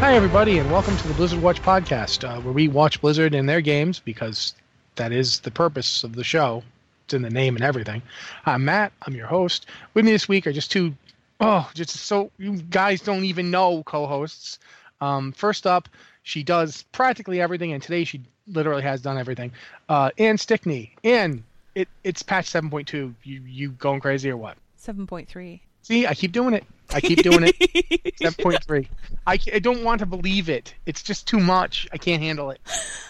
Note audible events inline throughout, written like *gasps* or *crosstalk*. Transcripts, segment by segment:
Hi, everybody, and welcome to the Blizzard Watch podcast, uh, where we watch Blizzard and their games because that is the purpose of the show. It's in the name and everything. I'm Matt. I'm your host. With me this week are just two, oh, just so you guys don't even know co-hosts. Um, first up, she does practically everything, and today she literally has done everything. Uh, Ann Stickney. Ann, it, it's patch 7.2. You you going crazy or what? 7.3. See, I keep doing it. I keep doing it. *laughs* 7.3. I, I don't want to believe it. It's just too much. I can't handle it.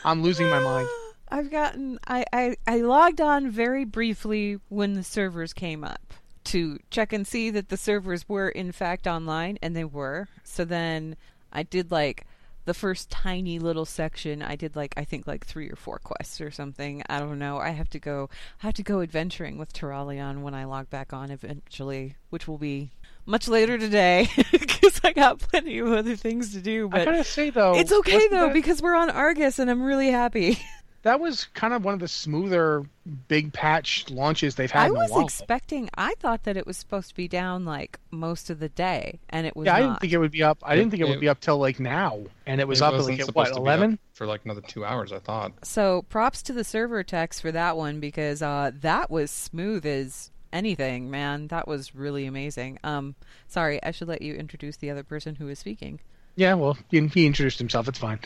I'm losing my mind. *gasps* I've gotten I, I I logged on very briefly when the servers came up to check and see that the servers were in fact online and they were. So then I did like the first tiny little section. I did like I think like 3 or 4 quests or something. I don't know. I have to go I have to go adventuring with Turalyon when I log back on eventually, which will be much later today *laughs* because I got plenty of other things to do. but I gotta say though, it's okay though that- because we're on Argus and I'm really happy. *laughs* that was kind of one of the smoother big patch launches they've had I in a was while. expecting. I thought that it was supposed to be down like most of the day, and it was yeah, I didn't think it would be up. I didn't think it would be up till like now, and it was It up at like at what to be up eleven. for like another two hours. I thought. so props to the server techs for that one because uh, that was smooth as anything, man. That was really amazing. Um, sorry, I should let you introduce the other person who is speaking. Yeah, well, he, he introduced himself. It's fine.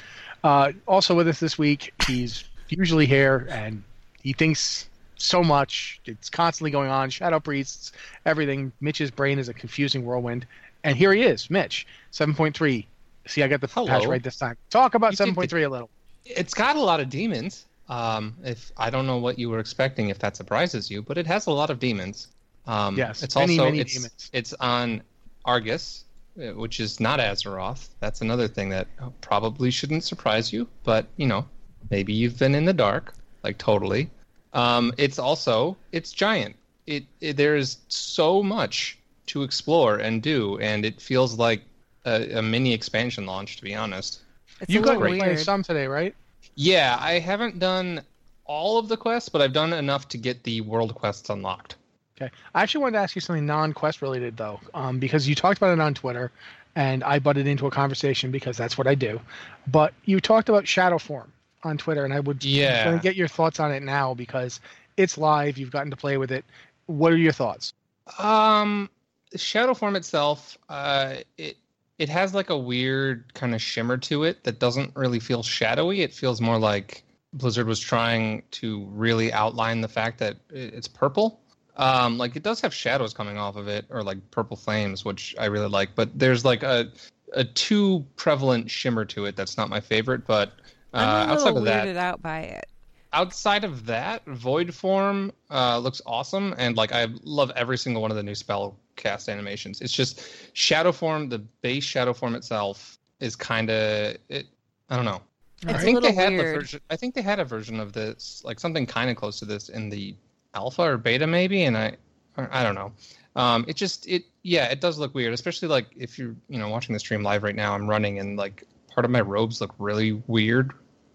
Uh, also with us this week, he's usually here, and he thinks so much. It's constantly going on. Shadow priests, everything. Mitch's brain is a confusing whirlwind, and here he is, Mitch, seven point three. See, I got the patch right this time. Talk about You seven point three a little. It's got a lot of demons. Um, if I don't know what you were expecting, if that surprises you, but it has a lot of demons. Um, Yes, it's many, also many it's, demons. it's on Argus, uh, which is not Azeroth. That's another thing that probably shouldn't surprise you, but you know, maybe you've been in the dark, like totally. Um, it's also it's giant. It, it there's so much to explore and do, and it feels like a, a mini expansion launch, to be honest. It's You a got little to play weird. some today, right? Yeah, I haven't done all of the quests, but I've done enough to get the world quests unlocked. Okay. I actually wanted to ask you something non-quest related though, um, because you talked about it on Twitter, and I butted into a conversation because that's what I do. But you talked about Shadow Form on Twitter, and I would Yeah. to get your thoughts on it now because it's live. You've gotten to play with it. What are your thoughts? Um, shadow form itself, uh, it it has like a weird kind of shimmer to it that doesn't really feel shadowy. It feels more like Blizzard was trying to really outline the fact that it's purple. Um, like it does have shadows coming off of it, or like purple flames, which I really like. But there's like a a too prevalent shimmer to it that's not my favorite. But I'm a outside of that, weirded out by it. outside of that, Void Form uh, looks awesome, and like I love every single one of the new spell cast animations. It's just Shadow Form, the base Shadow Form itself is kind of it. I don't know. It's I think they had weird. the version. I think they had a version of this, like something kind of close to this in the alpha or beta, maybe. And I, I don't know. Um, it just it yeah, it does look weird, especially like if you're you know watching the stream live right now. I'm running and like part of my robes look really weird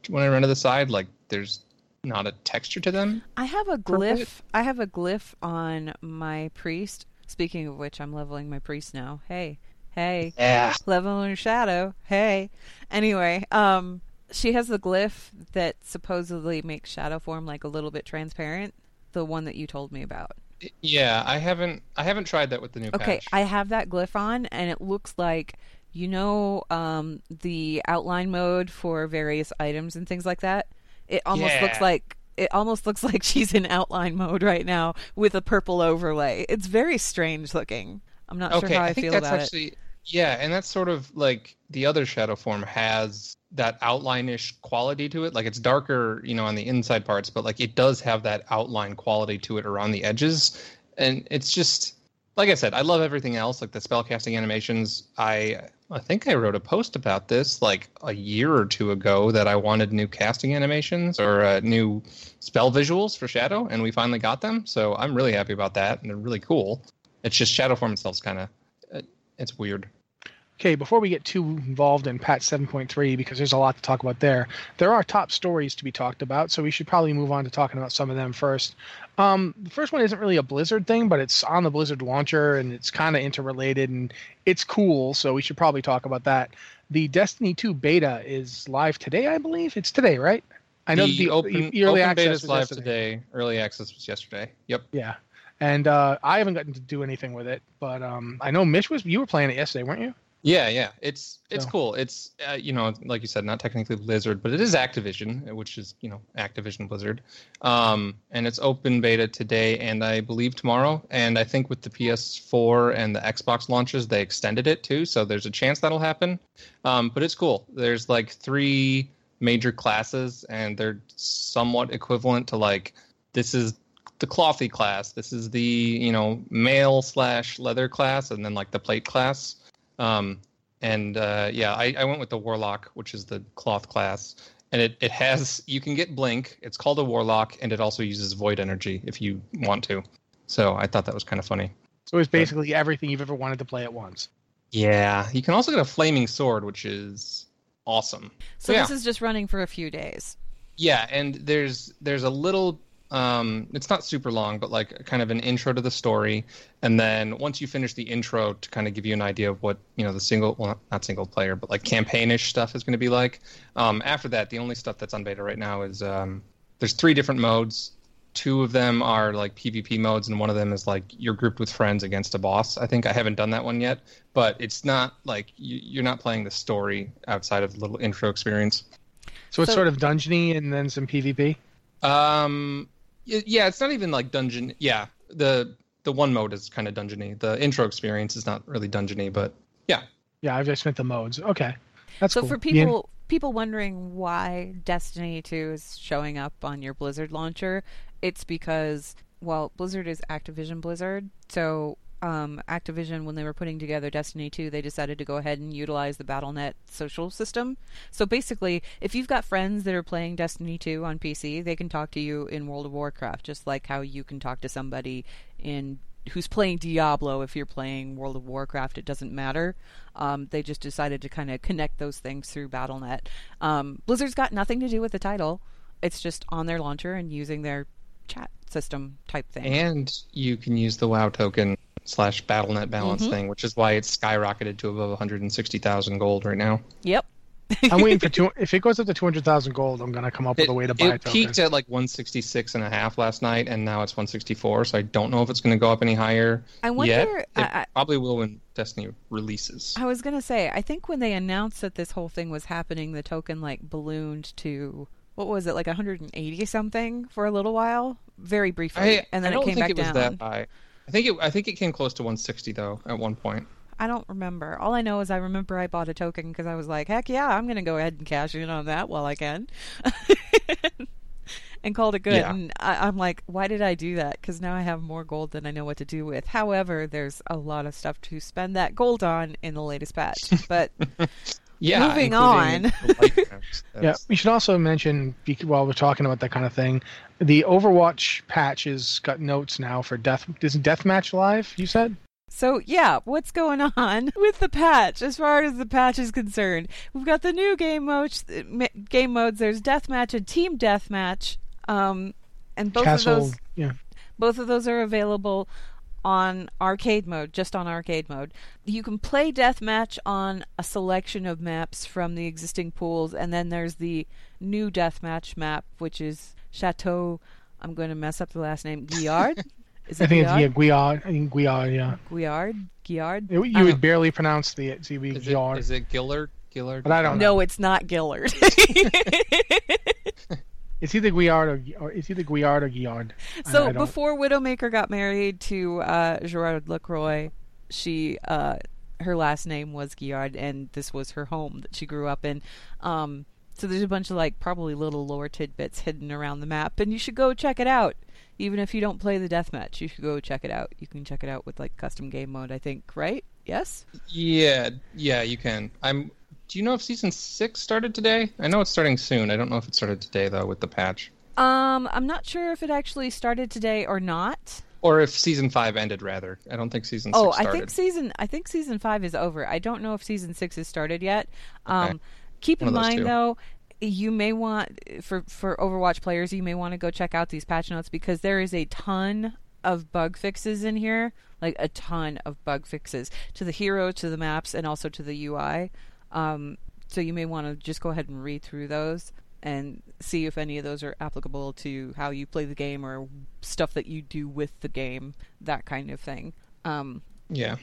when I run to the side. Like there's not a texture to them. I have a glyph. I have a glyph on my priest. Speaking of which, I'm leveling my priest now. Hey, hey, Yeah. leveling shadow. Hey. Anyway, um, she has the glyph that supposedly makes shadow form like a little bit transparent. The one that you told me about. Yeah, I haven't I haven't tried that with the new Okay, patch. I have that glyph on, and it looks like you know um, the outline mode for various items and things like that. It almost looks like it almost looks *laughs* like she's in outline mode right now with a purple overlay. It's very strange looking. I'm not okay, sure how I, think feel that's about actually yeah, and that's sort of like the other shadow form has that outline-ish quality to it. Like it's darker, you know, on the inside parts, but like it does have that outline quality to it around the edges, and it's just like I said, I love everything else, like the spellcasting animations. I I think I wrote a post about this like a year or two ago that I wanted new casting animations or uh, new spell visuals for Shadow, and we finally got them. So I'm really happy about that, and they're really cool. It's just Shadow form itself's kind of it's weird. Okay, before we get too involved in Pat 7.3, because there's a lot to talk about there, there are top stories to be talked about, so we should probably move on to talking about some of them first. Um, the first one isn't really a Blizzard thing, but it's on the Blizzard launcher and it's kind of interrelated and it's cool, so we should probably talk about that. The Destiny 2 beta is live today, I believe. It's today, right? I know the, the, open, early open access beta was is live yesterday. today. Early access was yesterday. Yep. Yeah, and uh, I haven't gotten to do anything with it, but um, I know Mitch was. You were playing it yesterday, weren't you? Yeah, yeah. It's it's So- cool. It's uh, you know, like you said, not technically Blizzard, but it is Activision, which is you know Activision Blizzard. Um, and it's open beta today and I believe tomorrow. And I think with the PS4 and the Xbox launches, they extended it too. So there's a chance that'll happen. Um, but it's cool. There's like three major classes, and they're somewhat equivalent to like this is the clothy class. This is the you know mail slash leather class, and then like the plate class. Um, and uh, yeah, I, I went with the warlock, which is the cloth class, and it, it has you can get blink. It's called a warlock, and it also uses void energy if you want to. So I thought that was kind of funny. So it's basically everything you've ever wanted to play at once. Yeah, you can also get a flaming sword, which is awesome. So yeah. this is just running for a few days. Yeah, and there's there's a little um it's not super long, but like kind of an intro to the story. And then once you finish the intro to kind of give you an idea of what, you know, the single well not- not single player, but like campaignish stuff is gonna be like. Um after that the only stuff that's on beta right now is um there's three different modes. Two of them are like PvP modes, and one of them is like you're grouped with friends against a boss. I think I haven't done that one yet, but it's not like you, you're not playing the story outside of the little intro experience. So it's So- sort of dungeony and then some PvP. Um, y- yeah, it's not even like dungeon. Yeah, the the one mode is kind of dungeony. The intro experience is not really dungeony, but yeah, Yeah, I've just meant the modes. Okay, that's so cool. for Ian? people people wondering why Destiny 2 is showing up on your Blizzard launcher, it's because well, Blizzard is Activision Blizzard, so um, Activision, when they were putting together Destiny 2, they decided to go ahead and utilize the BattleNet social system. So basically, if you've got friends that are playing Destiny 2 on PC, they can talk to you in World of Warcraft, just like how you can talk to somebody in who's playing Diablo. If you're playing World of Warcraft, it doesn't matter. Um, they just decided to kind of connect those things through BattleNet. Um, Blizzard's got nothing to do with the title. It's just on their launcher and using their chat system type thing. and you can use the WoW token slash BattleNet balance Mhm. thing, which is why it's skyrocketed to above 160,000 gold right now. Yep. *laughs* I'm waiting for two. If it goes up to two hundred thousand gold, I'm gonna come up with It, a way to buy a it token. peaked at like 166 and a half last night, and now it's 164. So I don't know if it's going to go up any higher I wonder. yet. It I, I, probably will when Destiny releases. I was gonna say, I think when they announced that this whole thing was happening, the token like ballooned to what was it, like 180 something for a little while, very briefly, I, and then I it came think back it was down. That high. I think it. I think it came close to 160 though at one point. I don't remember. All I know is I remember I bought a token because I was like, heck yeah, I'm gonna go ahead and cash in on that while I can. *laughs* and called it good. Yeah. And I, I'm like, why did I do that? Because now I have more gold than I know what to do with. However, there's a lot of stuff to spend that gold on in the latest patch. But *laughs* Yeah. Moving on. the light rounds. *laughs* Yeah, we should also mention while we're talking about that kind of thing, the Overwatch patch has got notes now for death. Isn't deathmatch live? You said. So yeah, what's going on *laughs* with the patch as far as the patch is concerned? We've got the new game modes. Game modes. There's deathmatch and team deathmatch. Um, and both Castle. of those Yeah. both of those are available on arcade mode, just on arcade mode. You can play deathmatch on a selection of maps from the existing pools, and then there's the new deathmatch map, which is Chateau. I'm going to mess up the last name. Guillard. *laughs* Is I it think it's Guillard? yeah, Guillard. I think Guillard. Yeah, Guillard. Guillard. you, you don't would barely pronounce the it, so you'd be Is Guillard. is it Gillard? Gillard? But I don't know. No, it's not Gillard. *laughs* *laughs* It's either Guillard or, or it's either Guillard or Guillard. So I don't- before Widowmaker got married to uh, Gerard Lacroix, she uh, her last name was Guillard, and this was her home that she grew up in. Um, so there's a bunch of like probably little lore tidbits hidden around the map, and you should go check it out. Even if you don't play the deathmatch, you should go check it out. You can check it out with like custom game mode, I think. Right? Yes. Yeah, yeah, you can. I'm. Do you know if season six started today? I know it's starting soon. I don't know if it started today though with the patch, Um, I'm not sure if it actually started today or not. or if season five ended. Rather, I don't think season Oh, six I think season I think season five is over. I don't know if season six has started yet. Um, Okay. Keep in One mind two. though, you may want for for Overwatch players, you may want to go check out these patch notes because there is a ton of bug fixes in here, like a ton of bug fixes to the hero, to the maps, and also to the UI. Um, so you may want to just go ahead and read through those and see if any of those are applicable to how you play the game or stuff that you do with the game, that kind of thing. Um, Yeah.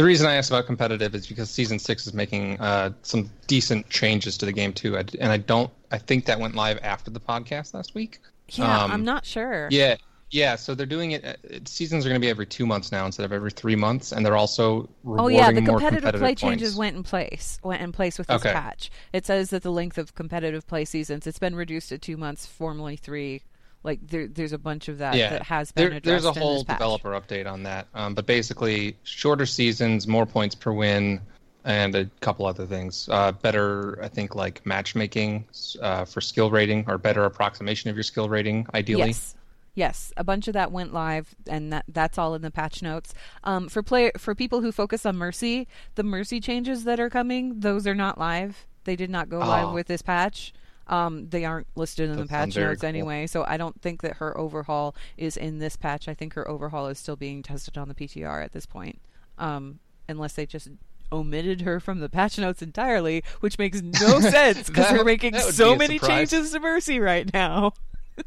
The reason I asked about competitive is because season six is making uh, some decent changes to the game too, I, and I don't. I think that went live after the podcast last week. Yeah, Um, I'm not sure. Yeah, yeah. So they're doing it. it seasons are going to be every two months now instead of every three months, and they're also Oh yeah, the more competitive, play points. changes went in place. Went in place with this Okay. patch. It says that the length of competitive play seasons it's been reduced to two months, formerly three. Like there, there's a bunch of that yeah, that has been there, addressed there's a whole developer update on that. Um, but basically, shorter seasons, more points per win, and a couple other things. Uh, better, I think, like matchmaking uh, for skill rating, or better approximation of your skill rating, ideally. Yes. Yes, a bunch of that went live, and that that's all in the patch notes. Um, for play for people who focus on Mercy, the Mercy changes that are coming, those are not live. They did not go live Oh. with this patch. Um, they aren't listed in the patch notes cool. anyway, so I don't think that her overhaul is in this patch. I think her overhaul is still being tested on the PTR at this point, um, unless they just omitted her from the patch notes entirely, which makes no *laughs* sense because they're making so many surprise. changes to Mercy right now. *laughs*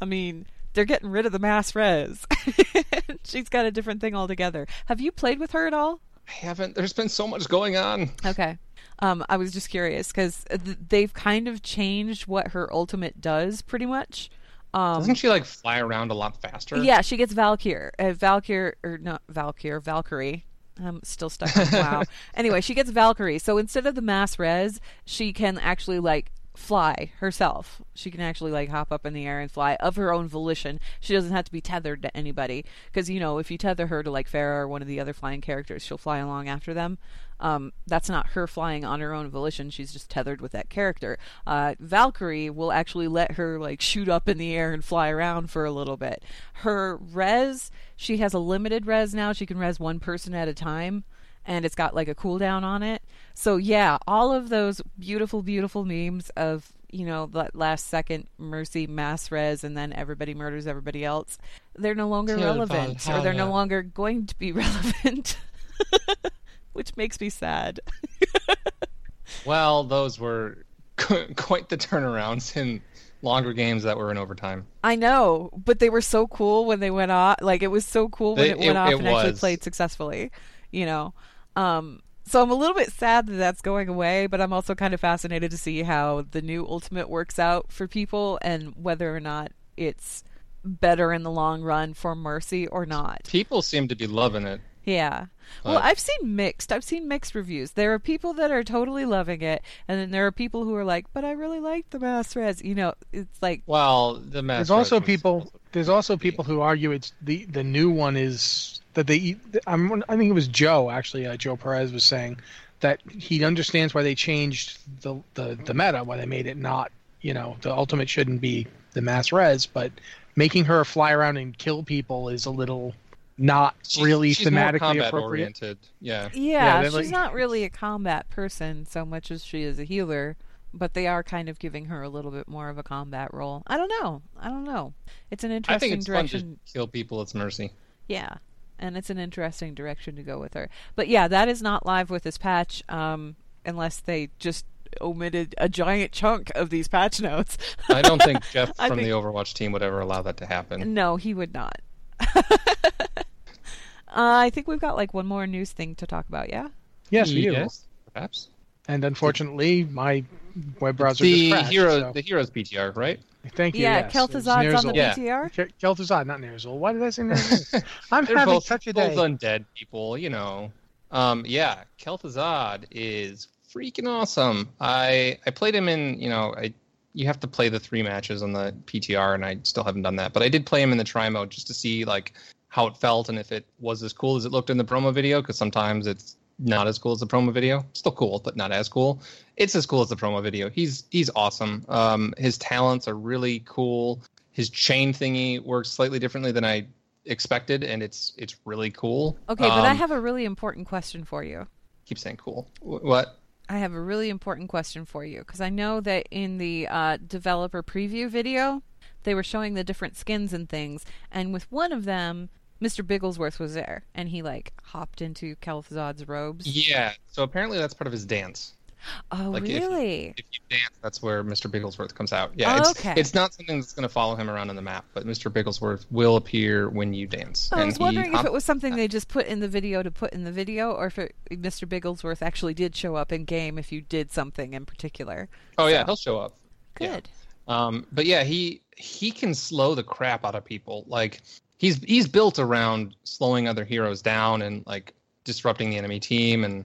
I mean, they're getting rid of the mass res. *laughs* She's got a different thing altogether. Have you played with her at all? I haven't. There's been so much going on. Okay. Um, I was just curious because th- they've kind of changed what her ultimate does, pretty much. Um, Doesn't she like fly around a lot faster? yeah, she gets Valkyr. Uh, Valkyr, or not Valkyr, Valkyrie. I'm still stuck on WoW. *laughs* anyway, she gets Valkyrie. So instead of the mass res, she can actually like fly herself. She can actually like hop up in the air and fly of her own volition. She doesn't have to be tethered to anybody because you know if you tether her to like Pharah or one of the other flying characters, she'll fly along after them. Um, that's not her flying on her own volition. She's just tethered with that character. Uh, Valkyrie will actually let her like shoot up in the air and fly around for a little bit. Her res, she has a limited res now. She can res one person at a time and it's got like a cooldown on it. So yeah, all of those beautiful, beautiful memes of you know that last second mercy mass res and then everybody murders everybody else. They're no longer Till relevant, or they're no longer going to be *laughs* relevant, *laughs* which makes me sad. *laughs* Well, those were quite the turnarounds in longer games that were in overtime. I know, but they were so cool when they went off. Like it was so cool when They- it went it- off it and actually played successfully. You know, um, so I'm a little bit sad that that's going away, but I'm also kind of fascinated to see how the new Ultimate works out for people and whether or not it's better in the long run for Mercy or not. People seem to be loving it. Yeah. Well, I've seen mixed. I've seen mixed reviews. There are people that are totally loving it, and then there are people who are like, "But I really like the mass res." You know, it's like Well, the mass There's also res was- people. There's also people who argue it's the the new one is that they. I'm, I think it was Joe actually. Uh, Joe Perez was saying that he understands why they changed the, the the meta, why they made it not. You know, the ultimate shouldn't be the mass res, but making her fly around and kill people is a little not She's- really she's thematically combat appropriate. oriented. Yeah. Yeah, they're she's like- not really a combat person so much as she is a healer. but they are kind of giving her a little bit more of a combat role. I don't know. I don't know. It's an I interesting think it's direction. fun to kill people. It's mercy. Yeah, and it's an interesting direction to go with her. But yeah, that is not live with this patch, um, unless they just omitted a giant chunk of these patch notes. I don't think *laughs* Jeff from think- the Overwatch team would ever allow that to happen. no, he would not. *laughs* uh, I think we've got like one more news thing to talk about. Yeah. Yes, we do. Yes, perhaps. And unfortunately, my web browser the just crashed. hero, so- the heroes PTR, right? Thank you. Yeah, yes. Kel'Thuzad's on the Ner'zhul. Yeah. PTR. Ke- Kel'Thuzad, not Ner'zhul. Why did I say Ner'zhul? *laughs* I'm They're having both, such a both undead people, you know. Um, yeah, Kel'Thuzad is freaking awesome. I I played him in, you know, I you have to play the three matches on the PTR, and I still haven't done that. But I did play him in the try mode just to see like how it felt and if it was as cool as it looked in the promo video. Because sometimes it's not as cool as the promo video. Still cool, but not as cool. It's as cool as the promo video. He's he's awesome. Um, his talents are really cool. His chain thingy works slightly differently than I expected, and it's it's really cool. Okay, but I Um, have a really important question for you. keep saying cool. Wh- What? I have a really important question for you because I know that in the uh, developer preview video, they were showing the different skins and things, and with one of them, Mr. Bigglesworth was there, and he like hopped into Kel'Thuzad's robes. Yeah. So apparently that's part of his dance. Oh, like, really? If you dance, that's where Mr. Bigglesworth comes out. Yeah. Oh, it's, okay. It's not something that's going to follow him around on the map, but Mr. Bigglesworth will appear when you dance. I was he wondering if it was something they just put in the video to put in the video, or if it, Mr. Bigglesworth actually did show up in game if you did something in particular. Oh yeah, he'll show up. Yeah. Good. Um, but yeah, he he can slow the crap out of people. Like he's he's built around slowing other heroes down and like disrupting the enemy team, and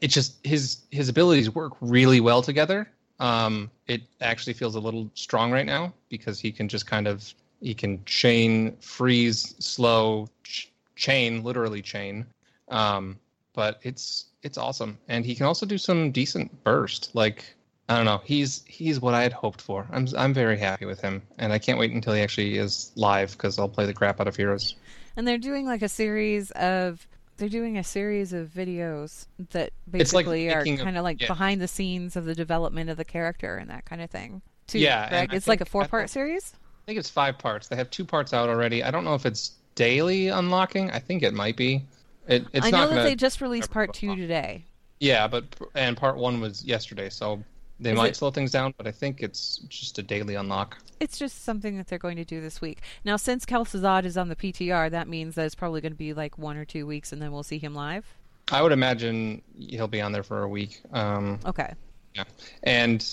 it just his his abilities work really well together. Um, it actually feels a little strong right now because he can just kind of he can chain, freeze, slow, ch- chain, literally chain. Um, but it's it's awesome, and he can also do some decent burst. Like I don't know. He's he's what I had hoped for. I'm I'm very happy with him, and I can't wait until he actually is live because I'll play the crap out of Heroes. And they're doing like a series of they're doing a series of videos that It's like basically are kind of like yeah. behind the scenes of the development of the character and that kind of thing. Too, Yeah, and correct? I It's like a four-part series. I think it's five parts. They have two parts out already. I don't know if it's daily unlocking. I think it might be. It, it's I know that they just released part two today. Yeah, but and part one was yesterday, so they Is might it- slow things down. But I think it's just a daily unlock. It's just something that they're going to do this week. Now, since Kel'Thuzad is on the PTR, that means that it's probably going to be like one or two weeks, and then we'll see him live. I would imagine he'll be on there for a week. Um, Okay. Yeah, and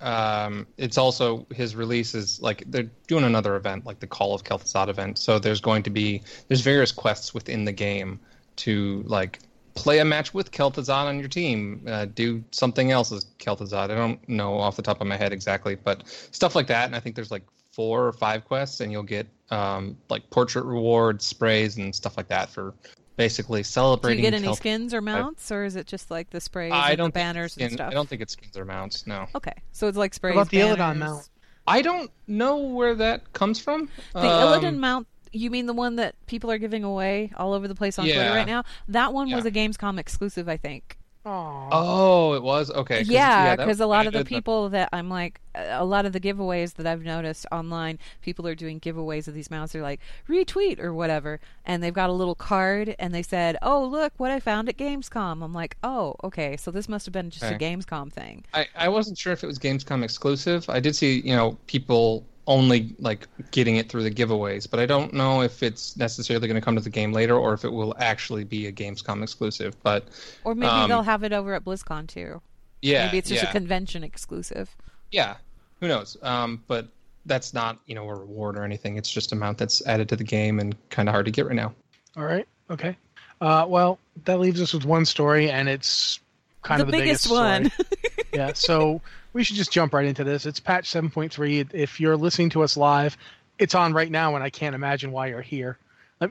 um, it's also his release is like they're doing another event, like the Call of Kel'Thuzad event. So there's going to be there's various quests within the game to like play a match with Kel'Thuzad on your team, uh, do something else as Kel'Thuzad. I don't know off the top of my head exactly, but stuff like that. And I think there's like four or five quests, and you'll get um, like portrait rewards, sprays, and stuff like that for basically celebrating. Do you get any Kel'Thuzad. skins or mounts, or is it just like the sprays I don't the banners skin- and stuff? I don't think it's skins or mounts. No. Okay, so it's like sprays. What about the Illidan mount? I don't know where that comes from. The Um, Illidan mount. You mean the one that people are giving away all over the place on Twitter right now? That one was a Gamescom exclusive, I think. Aw. Oh, it was okay. 'cause- Yeah, because was a lot of the good. people that I'm like, a lot of the giveaways that I've noticed online, people are doing giveaways of these mounts. They're like retweet or whatever, and they've got a little card, and they said, "Oh, look what I found at Gamescom." I'm like, "Oh, okay, so this must have been just a Gamescom thing." I, I wasn't sure if it was Gamescom exclusive. I did see you know people only like getting it through the giveaways, but I don't know if it's necessarily going to come to the game later or if it will actually be a Gamescom exclusive. But Or maybe Um, they'll have it over at BlizzCon too. yeah, maybe it's just yeah, a convention exclusive. yeah. Who knows? Um, but that's not you know a reward or anything. It's just a mount that's added to the game and kind of hard to get right now. All right. Okay. Uh, well, that leaves us with one story, and it's kind the of the biggest, story. one. *laughs* yeah. So we should just jump right into this. It's patch 7.3. If you're listening to us live, it's on right now, and I can't imagine why you're here.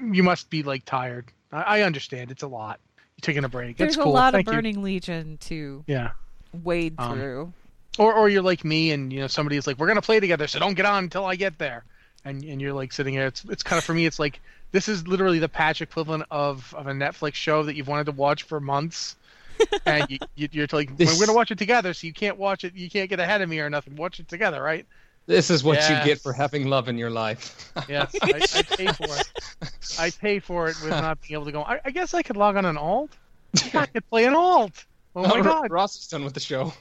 You must be like tired. I, I understand. It's a lot. You're taking a break. There's it's cool. a lot Thank of you. Burning Legion to Yeah. wade Um, through. Or or you're like me, and you know somebody is like, "We're gonna play together, so don't get on until I get there," and and you're like sitting there. It's it's kind of for me. It's like this is literally the patch equivalent of of a Netflix show that you've wanted to watch for months, *laughs* and you, you, you're like, This- we're gonna watch it together, so you can't watch it. You can't get ahead of me or nothing. Watch it together, right? This is what you get for having love in your life. *laughs* Yes, I, I pay for it. I pay for it with not being able to go. I, I guess I could log on an alt. *laughs* I could play an alt. Oh my god! Ross is done with the show.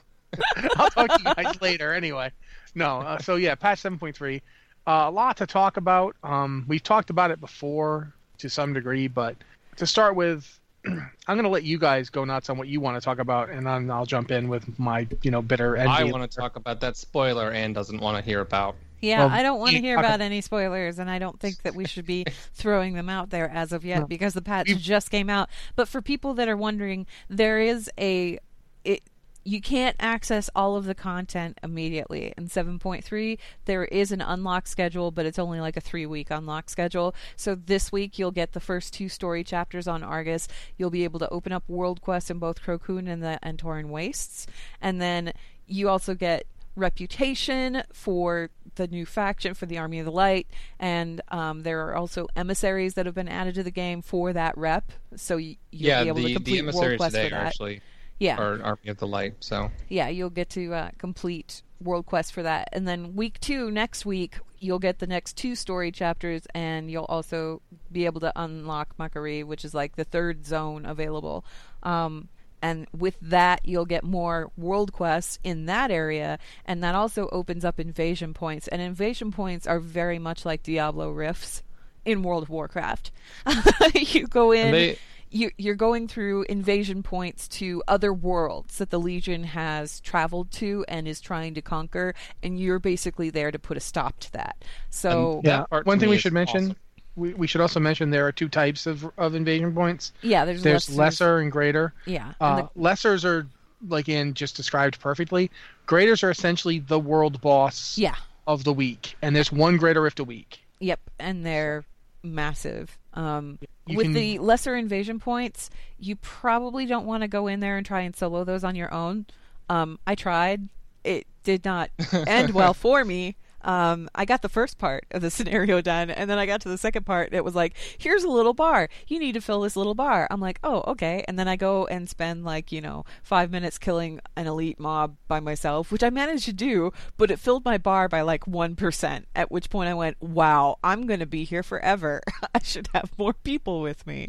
I'll talk to you guys later. Anyway, no. Uh, so yeah, patch seven point three. Uh, a lot to talk about. Um, we've talked about it before to some degree, but to start with, I'm going to let you guys go nuts on what you want to talk about, and then I'll jump in with my, you know, bitter envy. I want to talk about that spoiler Anne doesn't want to hear about. Yeah, Well, I don't want to hear okay. about any spoilers, and I don't think that we should be *laughs* throwing them out there as of yet No. because the patch just came out. But for people that are wondering, there is a it. You can't access all of the content immediately. In 7.3, there is an unlock schedule, but it's only like a three week unlock schedule. So this week, you'll get the first two story chapters on Argus. You'll be able to open up World Quest in both Krokuun and the Antoran Wastes. And then you also get reputation for the new faction for the Army of the Light, and um, there are also emissaries that have been added to the game for that rep. So y- you'll yeah, be able to complete the world emissaries quests today for that. actually yeah, are Army of the Light. So yeah, you'll get to uh, complete world quest for that, and then week two next week you'll get the next two story chapters, and you'll also be able to unlock Mac'Aree, which is like the third zone available. Um, and with that, you'll get more world quests in that area, and that also opens up invasion points. And invasion points are very much like Diablo rifts in World of Warcraft. *laughs* you go in they- you, you're going through invasion points to other worlds that the Legion has traveled to and is trying to conquer, and you're basically there to put a stop to that. So, And- Yeah. That One thing we should mention. awesome. We, we should also mention there are two types of, of invasion points. yeah, there's, There's lessers- lesser and greater. Yeah, and Uh, the- lessers are like in just described perfectly. Graders are essentially the world boss yeah, of the week, and there's one greater rift a week. Yep, and they're massive. Um, with can- the lesser invasion points, you probably don't want to go in there and try and solo those on your own. Um, I tried; it did not *laughs* end well for me. Um, I got the first part of the *laughs* scenario done, and then I got to the second part. It was like, "Here's a little bar. You need to fill this little bar." I'm like, "Oh, okay." And then I go and spend like you know five minutes killing an elite mob by myself, which I managed to do, but it filled my bar by like one percent. At which point I went, "Wow, I'm going to be here forever. *laughs* I should have more people with me."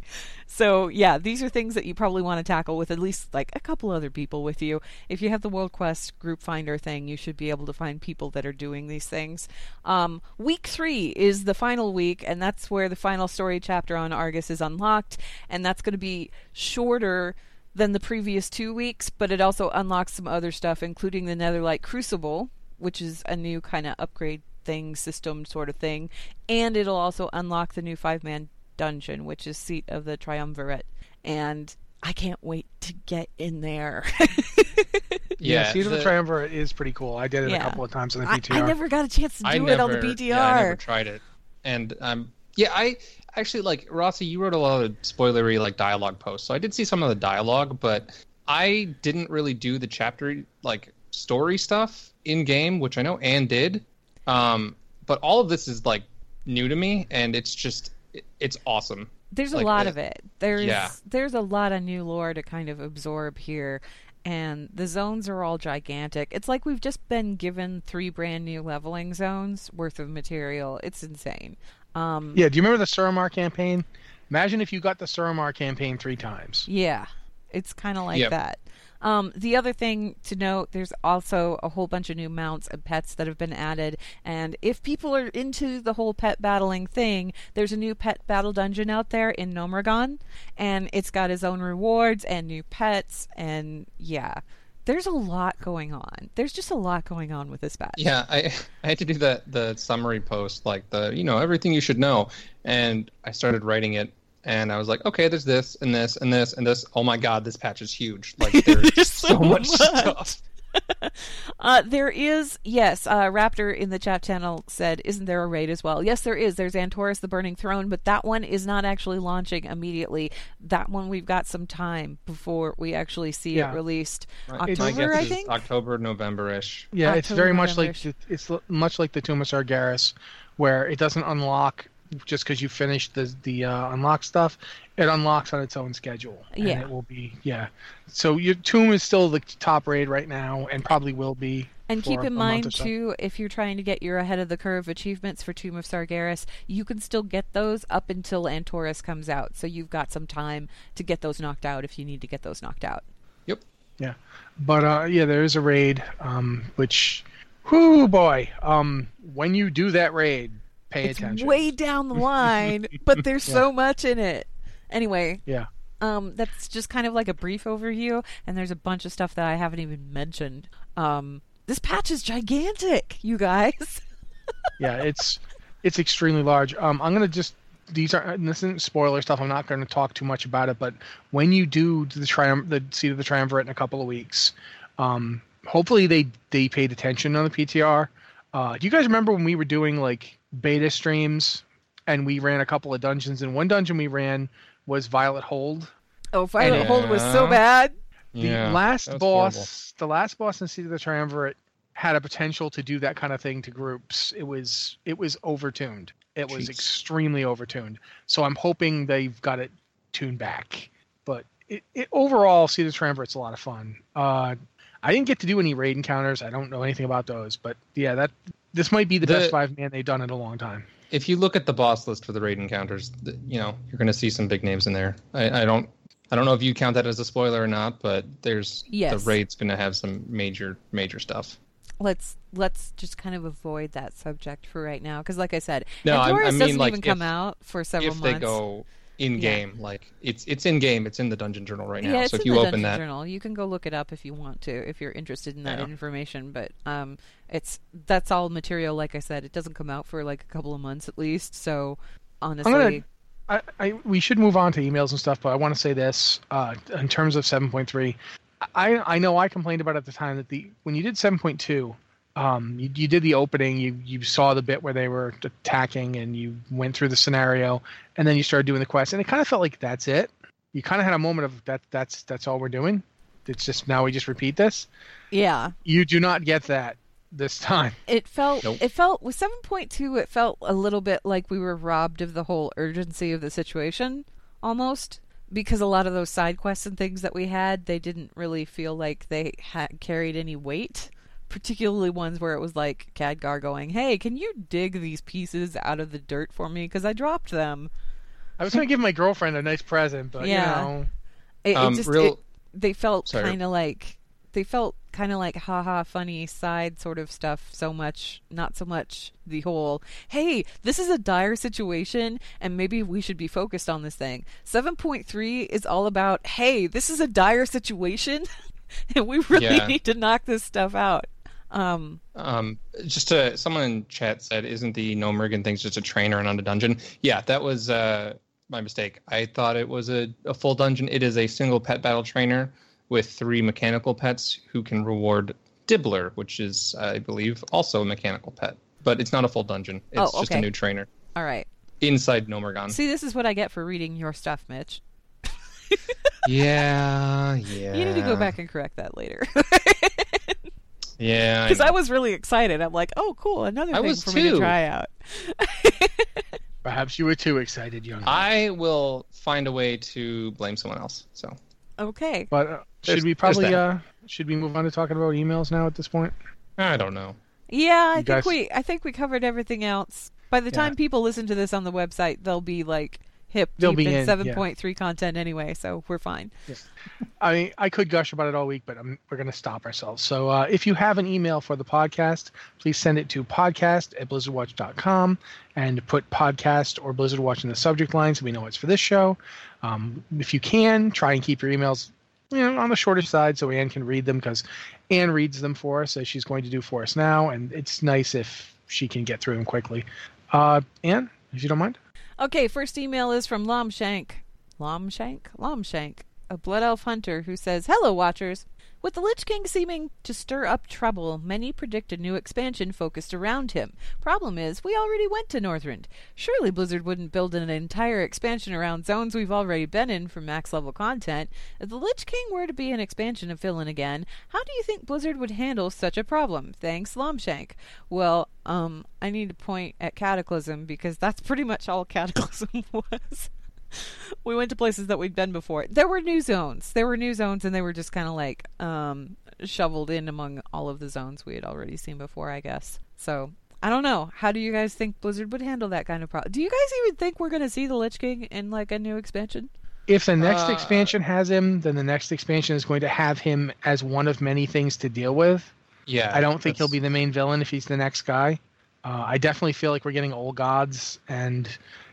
So yeah, these are things that you probably want to tackle with at least like a couple other people with you. If you have the World Quest group finder thing, you should be able to find people that are doing these things. Um, week three is the final week, and that's where the final story chapter on Argus is unlocked, and that's going to be shorter than the previous two weeks, but it also unlocks some other stuff, including the Netherlight Crucible, which is a new kind of upgrade thing, system sort of thing, and it'll also unlock the new five man dungeon, which is seat of the Triumvirate, and I can't wait to get in there. *laughs* yeah, Seat of the, the- Triumvirate is pretty cool. I did it Yeah. a couple of times on the I, I never got a chance to do I it never, on the PTR. Yeah, I never tried it, and um, yeah, I actually like Rossi. You wrote a lot of spoilery like dialogue posts, so I did see some of the dialogue, but I didn't really do the chapter like story stuff in game, which I know Anne did. Um, but all of this is like new to me, and it's just it, it's awesome. there's a lot uh, of it. There's yeah. there's a lot of new lore to kind of absorb here. And the zones are all gigantic. It's like we've just been given three brand new leveling zones worth of material. It's insane. Um, Yeah, do you remember the Suramar campaign? Imagine if you got the Suramar campaign three times. Yeah, it's kind of like Yep. that. Um, the other thing to note, there's also a whole bunch of new mounts and pets that have been added. And if people are into the whole pet battling thing, there's a new pet battle dungeon out there in Gnomeregan, and it's got its own rewards and new pets. And yeah, there's a lot going on. There's just a lot going on with this patch. Yeah, I *laughs* I had to do the the summary post, like the you know everything you should know, and I started writing it, and I was like, okay, there's this and this and this and this. Oh my god, this patch is huge! *laughs* Like there's, There's so, so much, much. stuff. *laughs* Uh, there is, yes, uh, Raptor in the chat channel said, Isn't there a raid as well? Yes, there is. There's Antorus the Burning Throne, but that one is not actually launching immediately. That one we've got some time before we actually see Yeah. it released. My October, guess I is think? October, November-ish. Yeah, it's very October, much like it's much like the Tomb of Sargeras, where it doesn't unlock just because you finished the the uh, unlock stuff. It unlocks on its own schedule. and Yeah. it will be yeah. So your tomb is still the top raid right now, and probably will be. And keep in a month or mind so. too, if you're trying to get your ahead of the curve achievements for Tomb of Sargeras, you can still get those up until Antorus comes out. So you've got some time to get those knocked out if you need to get those knocked out. Yep. Yeah, but uh, yeah, there is a raid, um, which, whoo boy, um, when you do that raid, pay it's attention. way down the line, *laughs* but there's so much in it. Anyway, Yeah, um, that's just kind of like a brief overview, and there's a bunch of stuff that I haven't even mentioned. Um, this patch is gigantic, you guys. *laughs* yeah, it's it's extremely large. Um, I'm gonna just these are this isn't spoiler stuff. I'm not going to talk too much about it, but when you do the trium the seat of the triumvirate in a couple of weeks, um, hopefully they they paid attention on the PTR. Uh, do you guys remember when we were doing like beta streams and we ran a couple of dungeons? And one dungeon we ran was Violet Hold. Oh, Violet Yeah. Hold was so bad. The Yeah, last boss, horrible. the last boss in Seat of the Triumvirate had a potential to do that kind of thing to groups. It was it was overtuned. It was Jeez. extremely overtuned. So I'm hoping they've got it tuned back. But it, it overall, Seat of the Triumvirate's a lot of fun. Uh, I didn't get to do any raid encounters. I don't know anything about those, but yeah, that this might be the, The- best five man they've done in a long time. If you look at the boss list for the raid encounters, you know you're going to see some big names in there. I, I don't, I don't know if you count that as a spoiler or not, but there's Yes. the raid's going to have some major, major stuff. Let's let's just kind of avoid that subject for right now, because like I said, No, I- I mean, doesn't like, even come if- out for several if months. they go in game, like it's it's in game, it's in the dungeon journal right now. yeah, so if you the open Dungeon that, Journal. You can go look it up if you want to, if you're interested in that Yeah. information. But um, it's that's all material. Like I said, it doesn't come out for like a couple of months at least. So honestly, gonna- I, I we should move on to emails and stuff, but I want to say this uh, in terms of 7.3. I I know I complained about at the time that the when you did 7.2, um, you, you did the opening, you you saw the bit where they were attacking, and you went through the scenario, and then you started doing the quest, and it kind of felt like that's it. You kind of had a moment of that that's that's all we're doing. It's just now we just repeat this. yeah, You do not get that this time. *laughs* it felt Nope. it felt with 7.2 it felt a little bit like we were robbed of the whole urgency of the situation almost because a lot of those side quests and things that we had they didn't really feel like they had carried any weight particularly ones where it was like Khadgar going hey can you dig these pieces out of the dirt for me? Because I dropped them. I was going to give my girlfriend a nice present, but Yeah. you know, it, it Um, just real- it, they felt kind of like they felt kind of like haha funny side sort of stuff so much not so much the whole hey this is a dire situation and maybe we should be focused on this thing. 7.3 is all about hey this is a dire situation *laughs* and we really Yeah. need to knock this stuff out um Um, just to someone in chat said, "Isn't the no Mergen things just a trainer and not a dungeon?" Yeah, that was uh, my mistake. I thought it was a, a full dungeon. It is a single pet battle trainer with three mechanical pets who can reward Dibbler, which is, I believe, also a mechanical pet. But it's not a full dungeon. It's Oh, just a new trainer all right inside Gnomeregan. see this is what I get for reading your stuff Mitch *laughs* yeah, yeah. you need to go back and correct that later *laughs* Yeah, because I, know. was really excited I'm like oh cool another I thing was for me to try out *laughs* perhaps you were too excited, young. I will find a way to blame someone else. So okay But uh, should we probably uh should we move on to talking about emails now at this point? I don't know. Yeah, I You think guys- we I think we covered everything else. By the time Yeah. people listen to this on the website, they'll be like hip They'll deep be in in, seven point three content anyway, so we're fine. *laughs* I mean, I could gush about it all week, but i we're going to stop ourselves. So uh, if you have an email for the podcast, please send it to podcast at blizzardwatch.com and put podcast or Blizzard Watch in the subject line so we know it's for this show. Um, if you can, try and keep your emails you know, on the shorter side so Anne can read them because Anne reads them for us as she's going to do for us now, and it's nice if she can get through them quickly. Uh, Anne, if you don't mind. Okay, first email is from Lomshank. Lomshank? Lomshank, a blood elf hunter who says, Hello, Watchers. With the Lich King seeming to stir up trouble, many predict a new expansion focused around him. Problem is, we already went to Northrend. Surely Blizzard wouldn't build an entire expansion around zones we've already been in for max level content. If the Lich King were to be an expansion of fill in again, how do you think Blizzard would handle such a problem? Thanks, Lomshank. Well, um, I need to point at Cataclysm because that's pretty much all *laughs* Cataclysm was we went to places that we'd been before. There were new zones. There were new zones, and they were just kind of like um, shoveled in among all of the zones we had already seen before, I guess. So I don't know. How do you guys think Blizzard would handle that kind of problem? Do you guys even think we're going to see the Lich King in like a new expansion? If the next Uh, expansion has him, then the next expansion is going to have him as one of many things to deal with. Yeah, I don't think he'll be the main villain if he's the next guy. Uh, I definitely feel like we're getting old gods, and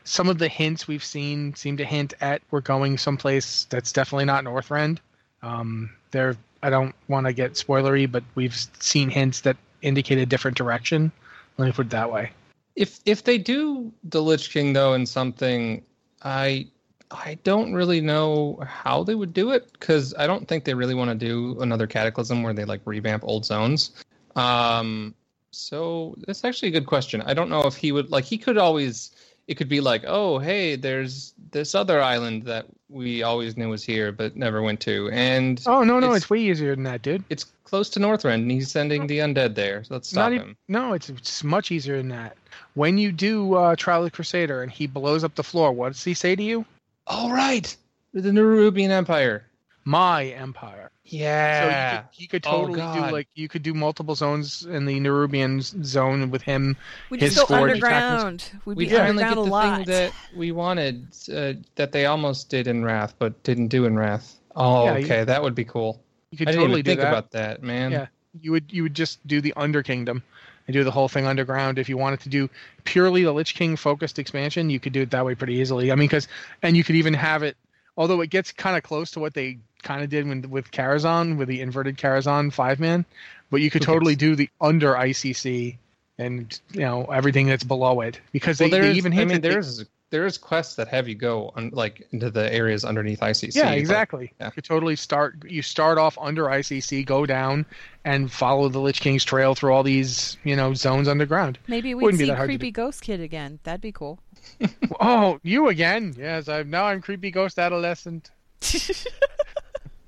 some of the hints we've seen seem to hint at we're going someplace that's definitely not Northrend. Um, there, I don't want to get spoilery, but we've seen hints that indicate a different direction. Let me put it that way. If if they do the Lich King though in something, I I don't really know how they would do it because I don't think they really want to do another Cataclysm where they like revamp old zones. Um, so that's actually a good question. I don't know if he would like. He could always. It could be like, oh, hey, there's this other island that we always knew was here but never went to, and Oh no, no, It's- it's, way easier than that, dude. it's close to Northrend, and he's sending the undead there. So let's stop Not him. even, no, it's, it's much easier than that. When you do uh, Trial of the Crusader and he blows up the floor, what does he say to you? All right, the Nerubian Empire. My empire. Yeah. So you could, he could Oh, do God. like you could do multiple zones in the Nerubian zone with him. We His just go underground. We'd we be finally underground get a the lot. thing that we wanted, uh, that they almost did in Wrath, but didn't do in Wrath. Oh, Yeah, you- okay, that would be cool. You could I didn't totally even do think that. about that, man. Yeah. You would you would just do the Under Kingdom and do the whole thing underground. If you wanted to do purely the Lich King focused expansion, you could do it that way pretty easily. I mean, because and you could even have it, although it gets kind of close to what they kind of did with with Karazhan with the inverted Karazhan five man, but you could totally do the under ICC and you know everything that's below it because Well, they, they even I mean, there's there's quests that have you go on, like into the areas underneath ICC. Yeah, like- exactly. yeah. You totally start. You start off under ICC, go down, and follow the Lich King's trail through all these, you know, zones underground. Maybe we'd Wouldn't be see that hard to do. creepy ghost kid again. That'd be cool. *laughs* Oh, you again? Yes, I'm now. I'm creepy ghost adolescent. *laughs*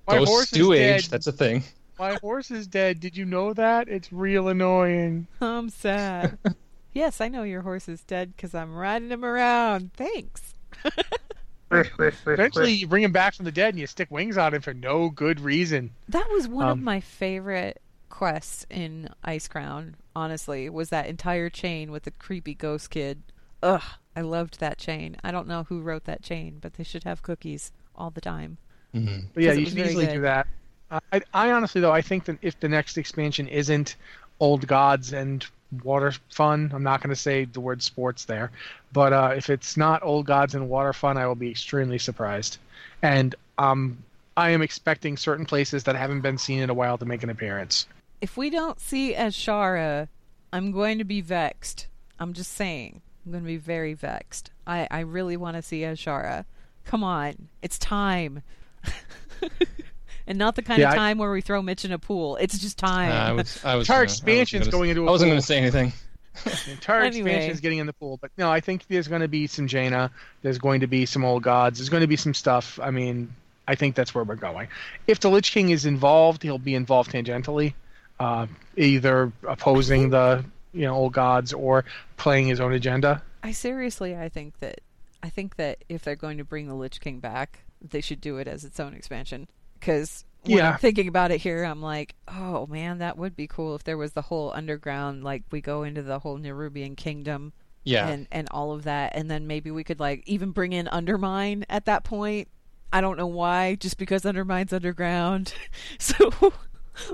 My horse Ghosts is do dead. age. That's a thing. My horse is dead. Did you know that? It's real annoying. I'm sad. *laughs* yes, I know your horse is dead because I'm riding him around. Thanks. *laughs* Eventually, you bring him back from the dead and you stick wings on him for no good reason. That was one of Um, my favorite quests in Icecrown. Honestly, was that entire chain with the creepy ghost kid. Ugh, I loved that chain. I don't know who wrote that chain, but they should have cookies all the time. But yeah, 'Cause it you was can easily good. do that. Uh, I, I honestly, though, I think that if the next expansion isn't old gods and water fun, I'm not going to say the word sports there, but uh, if it's not old gods and water fun, I will be extremely surprised. And um, I am expecting certain places that haven't been seen in a while to make an appearance. If we don't see Azshara, I'm going to be vexed. I'm just saying. I'm going to be very vexed. I, I really want to see Azshara. Come on. It's time. *laughs* and not the kind Yeah, of I- time where we throw Mitch in a pool. It's just time. Uh, I was. I was. Entire gonna- I expansion's was gonna- going into a I wasn't going to say anything. *laughs* The entire Anyway. expansion is getting in the pool, but no, I think there's going to be some Jaina. There's going to be some old gods. There's going to be some stuff. I mean, I think that's where we're going. If the Lich King is involved, he'll be involved tangentially, uh, either opposing the you know old gods or playing his own agenda. I seriously, I think that I think that if they're going to bring the Lich King back, they should do it as its own expansion. Because Yeah. I'm thinking about it here, I'm like, oh man, that would be cool if there was the whole underground, like we go into the whole Nerubian kingdom Yeah. and and all of that, and then maybe we could like even bring in Undermine at that point. I don't know why, just because Undermine's underground. *laughs* so *laughs*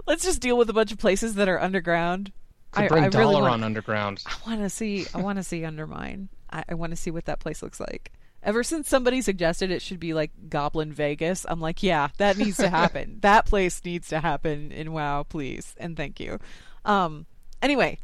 let's just deal with a bunch of places that are underground. I, bring I really Dalaran want, underground. I want to see. I want to see Undermine. I, I want to see what that place looks like. Ever since somebody suggested it should be like Goblin Vegas, I'm like, yeah, that needs to happen. *laughs* that place needs to happen in WoW, please and thank you. Um. Anyway,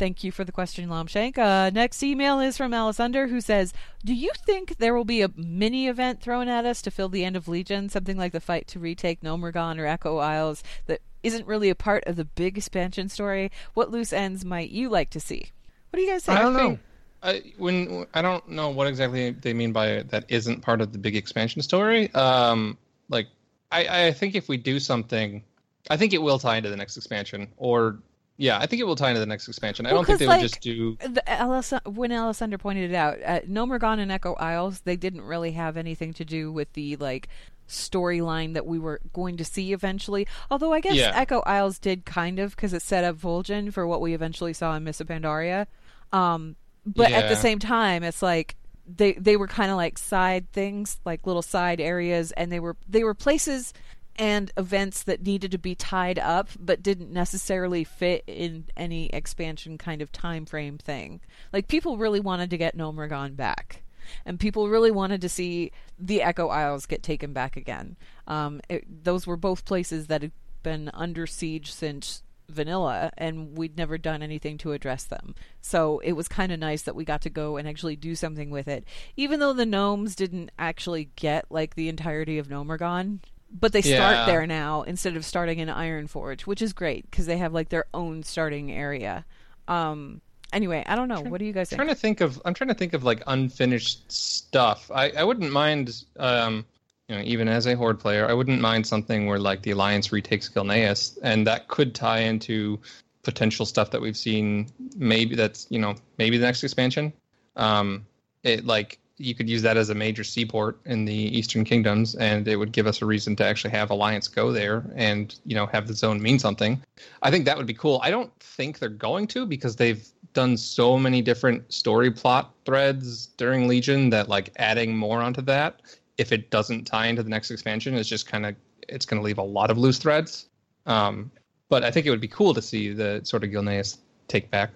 Thank you for the question, Lomshank. Uh, next email is from Alessander, who says, "Do you think there will be a mini event thrown at us to fill the end of Legion, something like the fight to retake Gnomeregan or Echo Isles that isn't really a part of the big expansion story? What loose ends might you like to see? What do you guys think? I don't know. I, when I don't know what exactly they mean by that isn't part of the big expansion story. Um, like I, I think if we do something, I think it will tie into the next expansion, or yeah, I think it will tie into the next expansion. I Well, don't think they like, would just do. The Alice, when Alessander pointed it out, uh, Gnomeregan and Echo Isles, they didn't really have anything to do with the like storyline that we were going to see eventually. Although I guess Yeah. Echo Isles did kind of because it set up Vol'jin for what we eventually saw in Miss Pandaria. Um, but at the same time, it's like they they were kind of like side things, like little side areas, and they were they were places and events that needed to be tied up but didn't necessarily fit in any expansion kind of time frame thing. Like people really wanted to get Gnomeregan back. And people really wanted to see the Echo Isles get taken back again. Um, it, those were both places that had been under siege since vanilla, and we'd never done anything to address them. So it was kind of nice that we got to go and actually do something with it. Even though the gnomes didn't actually get like the entirety of Gnomeregan, but they start Yeah. there now instead of starting in Ironforge, which is great because they have like their own starting area. Um, anyway, I don't know. What do you guys think? trying to think of I'm trying to think of like unfinished stuff. I, I wouldn't mind um you know even as a horde player I wouldn't mind something where like the alliance retakes Gilneas and that could tie into potential stuff that we've seen maybe that's you know maybe the next expansion. Um it like you could use that as a major seaport in the eastern kingdoms and it would give us a reason to actually have alliance go there and you know have the zone mean something i think that would be cool i don't think they're going to because they've done so many different story plot threads during legion that like adding more onto that if it doesn't tie into the next expansion is just kind of it's going to leave a lot of loose threads um, but i think it would be cool to see the sort of gilneas take back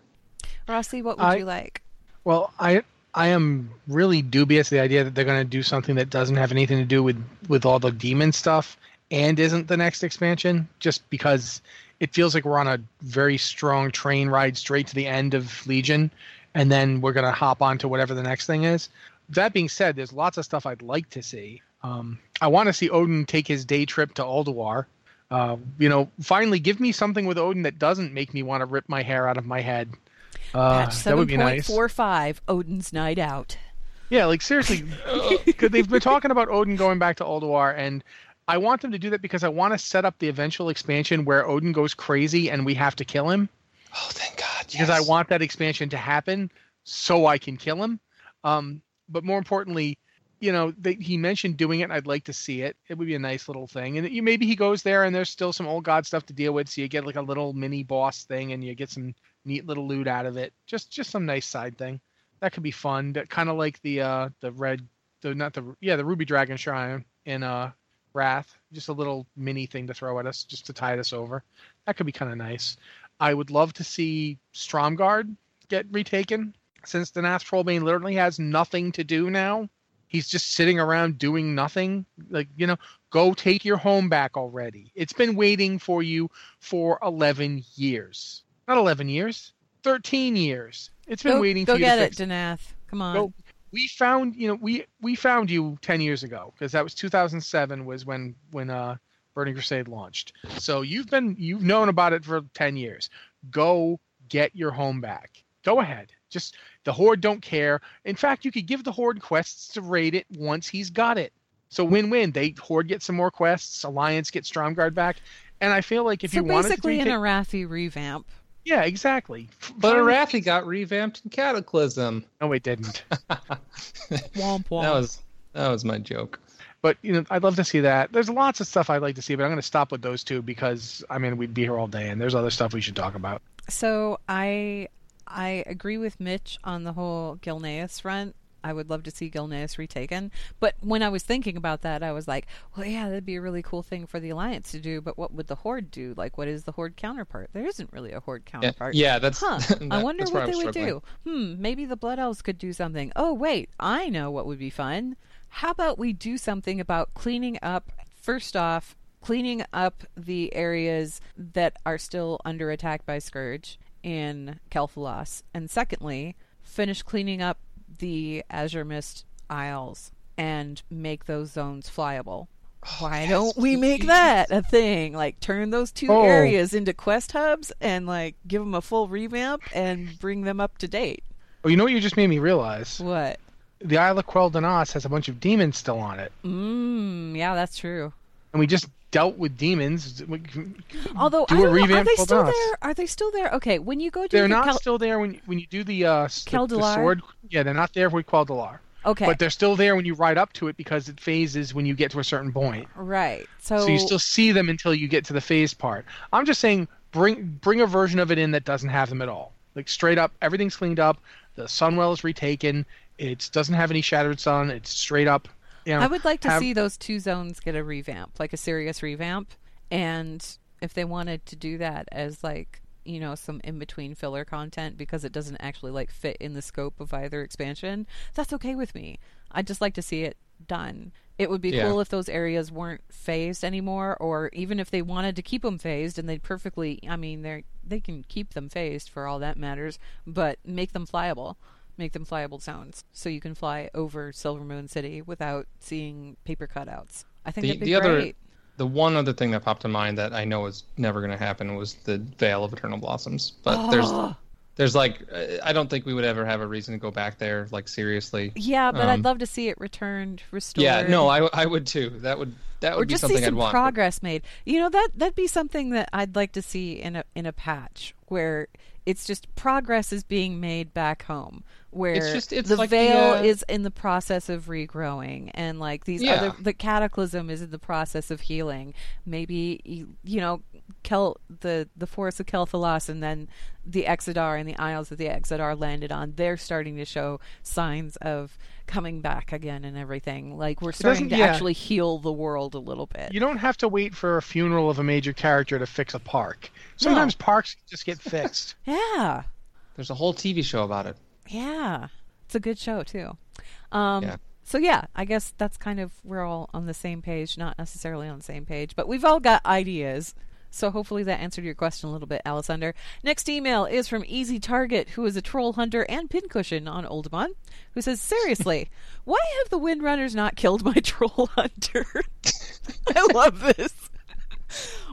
Rossi, what would I- you like? Well, I I am really dubious the idea that they're going to do something that doesn't have anything to do with with all the demon stuff and isn't the next expansion. Just because it feels like we're on a very strong train ride straight to the end of Legion, and then we're going to hop on to whatever the next thing is. That being said, there's lots of stuff I'd like to see. Um, I want to see Odyn take his day trip to Ulduar. Uh, you know, finally give me something with Odyn that doesn't make me want to rip my hair out of my head. Uh, Patch that would be nice. 7.45, Odyn's Night Out. Yeah, like seriously, *laughs* because they've been talking about Odyn going back to Ulduar, and I want them to do that because I want to set up the eventual expansion where Odyn goes crazy and we have to kill him. oh thank god Because I want that expansion to happen so I can kill him. Um, but more importantly, you know, they, he mentioned doing it. I'd like to see it. It would be a nice little thing, and you maybe he goes there and there's still some old god stuff to deal with, so you get like a little mini boss thing, and you get some neat little loot out of it. Just just some nice side thing that could be fun. Kind of like the uh the red, the not the yeah the ruby dragon shrine in uh Wrath. Just a little mini thing to throw at us, just to tide us over. That could be kind of nice. I would love to see Stromgarde get retaken, since Danath Trollbane literally has nothing to do now. He's just sitting around doing nothing. Like, you know, go take your home back already. It's been waiting for you for 11 years. Not 11 years, 13 years. It's been Go, waiting go for you get to it, Danath. Come on. Go. we found you know we we found you 10 years ago because that was 2007 was when when uh burning crusade launched so you've been you've known about it for 10 years go get your home back go ahead just the horde don't care in fact you could give the horde quests to raid it once he's got it so win-win they horde get some more quests alliance get stromgarde back and i feel like if so you wanted to basically an retake- Arathi revamp. yeah exactly but Finally- arathi got revamped in cataclysm no it didn't *laughs* Womp womp. that was that was my joke But you know, I'd love to see that. There's lots of stuff I'd like to see, but I'm going to stop with those two because I mean we'd be here all day, and there's other stuff we should talk about. So I I agree with Mitch on the whole Gilneas front. I would love to see Gilneas retaken. But when I was thinking about that, I was like, well, yeah, that'd be a really cool thing for the Alliance to do. But what would the Horde do? Like, what is the Horde counterpart? There isn't really a Horde counterpart. yeah that's Huh. *laughs* that- I wonder what they would do. Hmm, maybe the Blood Elves could do something. Oh, wait, I know what would be fun. How about we do something about cleaning up, first off, cleaning up the areas that are still under attack by Scourge, in Quel'Thalas, and secondly, finish cleaning up the Azuremyst Isles and make those zones flyable. Why don't we make that a thing? Like turn those two Oh. areas into quest hubs and like give them a full revamp and bring them up to date. Oh, you know what you just made me realize? What? The Isle of Quel'Danas has a bunch of demons still on it, Mmm, yeah, that's true. and we just dealt with demons. Although Do I a don't know, are they still Us. there? Are they still there? Okay, when you go to the. They're the not Cal- still there when you, when you do the uh the, the sword. Yeah, they're not there with Quel'Dalar. Okay, But they're still there when you ride up to it because it phases when you get to a certain point. right. So, So you still see them until you get to the phase part. I'm just saying bring bring a version of it in that doesn't have them at all. Like straight up, everything's cleaned up. The Sunwell is retaken. It doesn't have any shattered sun. It's straight up. You know, I would like to have- see those two zones get a revamp, like a serious revamp. And if they wanted to do that as like you know some in between filler content because it doesn't actually like fit in the scope of either expansion, that's okay with me. I'd just like to see it done. It would be Yeah. cool if those areas weren't phased anymore, or even if they wanted to keep them phased, and they'd perfectly. I mean, they they can keep them phased for all that matters, but make them flyable make them flyable zones so you can fly over Silvermoon City without seeing paper cutouts. I think The, that'd be the other, the one other thing that popped to mind that I know is never going to happen was the Vale of Eternal Blossoms. But there's, there's like, I don't think we would ever have a reason to go back there, like seriously. yeah, but um, I'd love to see it returned, restored. Yeah, no, I, I would too. That would that would be just something see some I'd want. progress made. You know that that'd be something that I'd like to see in a in a patch where it's just progress is being made back home. Where It's just- it's the like the, vale uh, is in the process of regrowing, and like these Yeah. other the cataclysm is in the process of healing. Maybe you, you know, Kel the the forest of Quel'Thalas, and then the Exodar and the Isles that the Exodar landed on. They're starting to show signs of coming back again and everything. Like we're starting to yeah. actually heal the world a little bit. You don't have to wait for a funeral of a major character to fix a park. Sometimes parks just get fixed. *laughs* Yeah, There's a whole TV show about it. yeah, it's a good show too. Um, Yeah. So yeah, I guess that's kind of we're all on the same page, not necessarily on the same page, but we've all got ideas. So hopefully that answered your question a little bit, Alessander. Next email is from Easy Target, who is a troll hunter and pincushion on Oldemon, who says, "Seriously, *laughs* why have the Windrunners not killed my *laughs* troll hunter?" *laughs* I love this.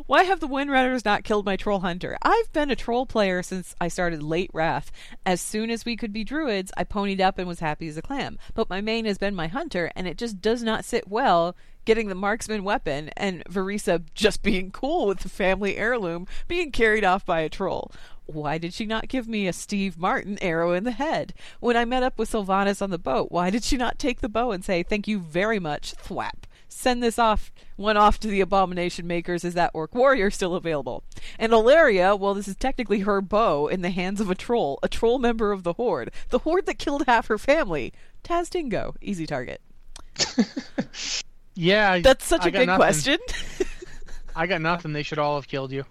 Why have the Windrunners not killed my troll hunter? I've been a troll player since I started late Wrath. As soon as we could be druids, I ponied up and was happy as a clam. But my main has been my hunter, and it just does not sit well getting the marksman weapon and Vereesa just being cool with the family heirloom being carried off by a troll. Why did she not give me a Steve Martin arrow in the head? When I met up with Sylvanas on the boat, why did she not take the bow and say, Thank you very much, thwap? Send this off one off to the abomination makers is that orc warrior still available and alleria well this is technically her bow in the hands of a troll a troll member of the horde the horde that killed half her family taz'dingo easy target *laughs* Yeah, that's such a good big question *laughs* I got nothing. They should all have killed you.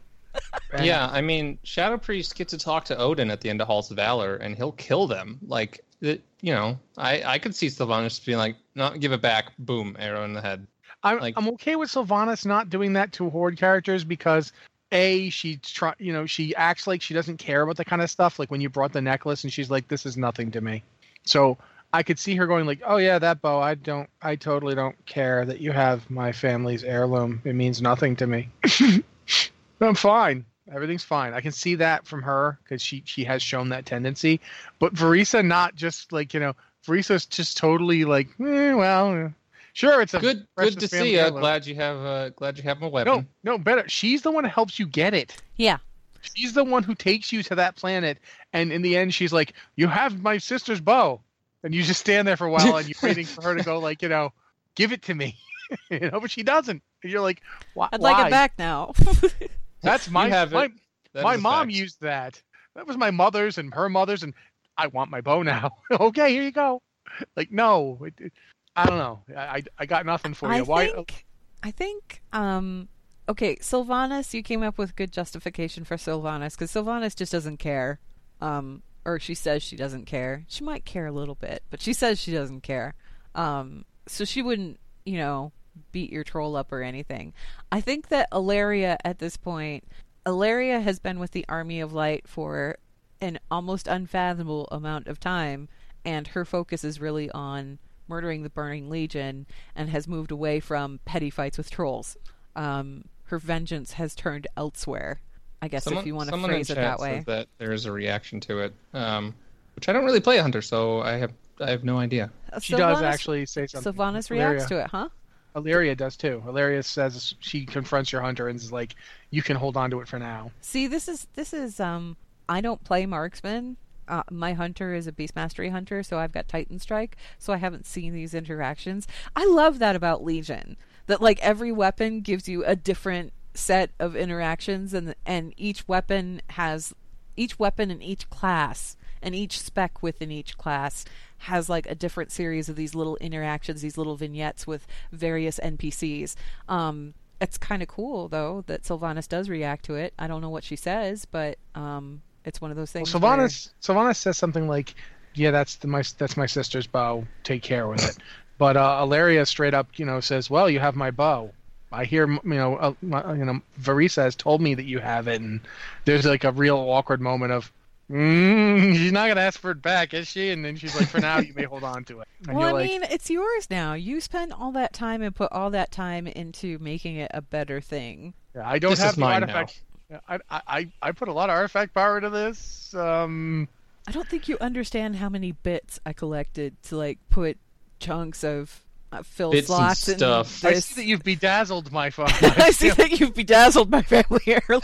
And Yeah, I mean, Shadow Priest get to talk to Odyn at the end of Halls of Valor, and he'll kill them. Like, it, you know, I I could see Sylvanas being like, "No, give it back." Boom, arrow in the head. I'm Like- I'm okay with Sylvanas not doing that to horde characters because a she try you know she acts like she doesn't care about the kind of stuff like when you brought the necklace and she's like this is nothing to me. So I could see her going like oh yeah that bow I don't I totally don't care that you have my family's heirloom it means nothing to me. *laughs* I'm fine. Everything's fine. I can see that from her because she she has shown that tendency. But Vereesa not just like you know Vereesa's just totally like eh, well sure it's a Good, good to see you. heirloom. Glad you have, uh, glad you have my weapon. No, no, better. She's the one who helps you get it. yeah She's the one who takes you to that planet, and in the end, she's like, "You have my sister's bow," and you just stand there for a while, and you're *laughs* waiting for her to go, like, you know, give it to me, *laughs* you know, but she doesn't. And you're like, why? i'd like why? it back now *laughs* That's my have my, That my mom fact. used that. That was my mother's and her mother's, and I want my bow now. okay, here you go. Like, no, it, it, I don't know. I, I I got nothing for you. I why? think, I think, um, okay, Sylvanas, you came up with good justification for Sylvanas because Sylvanas just doesn't care. Um, or she says she doesn't care. She might care a little bit, but she says she doesn't care. Um, so she wouldn't, you know, beat your troll up or anything. I think that Alleria at this point, Alleria has been with the Army of Light for an almost unfathomable amount of time, and her focus is really on murdering the Burning Legion and has moved away from petty fights with trolls. Um, her vengeance has turned elsewhere. I guess Someone, if you want to someone phrase in it that way. says that there is a reaction to it, um, which I don't really play a Hunter, so I have I have no idea. She does actually say something. Sylvanas reacts Alleria. to it, huh? Alleria does too. Alleria says she confronts your hunter and is like, "You can hold on to it for now." See, this is this is um. I don't play marksman. Uh, my hunter is a beast mastery hunter, so I've got Titanstrike. So I haven't seen these interactions. I love that about Legion. That like every weapon gives you a different set of interactions, and and each weapon has each weapon in each class and each spec within each class has like a different series of these little interactions, these little vignettes with various NPCs. Um, it's kind of cool though that Sylvanas does react to it. I don't know what she says, but um, it's one of those Well, things. where- Sylvanas Sylvanas says something like, "Yeah, that's the, my that's my sister's bow. Take care with it." but uh, Alleria straight up, you know, says, "Well, you have my bow." I hear, you know, uh, you know, Vereesa has told me that you have it, and there's like a real awkward moment of, mm, *laughs* "She's not gonna ask for it back, is she?" And then she's like, "For now, you may hold on to it." And Well, I you're like, mean, it's yours now. You spent all that time and put all that time into making it a better thing. Yeah, I don't This have is the artifact. I, I I I put a lot of artifact power into this. Um, I don't think you understand how many bits I collected to like put chunks of uh, fill Bits and slots in stuff. I this. see that you've bedazzled my *laughs* phone. I see that you've bedazzled my family heirloom.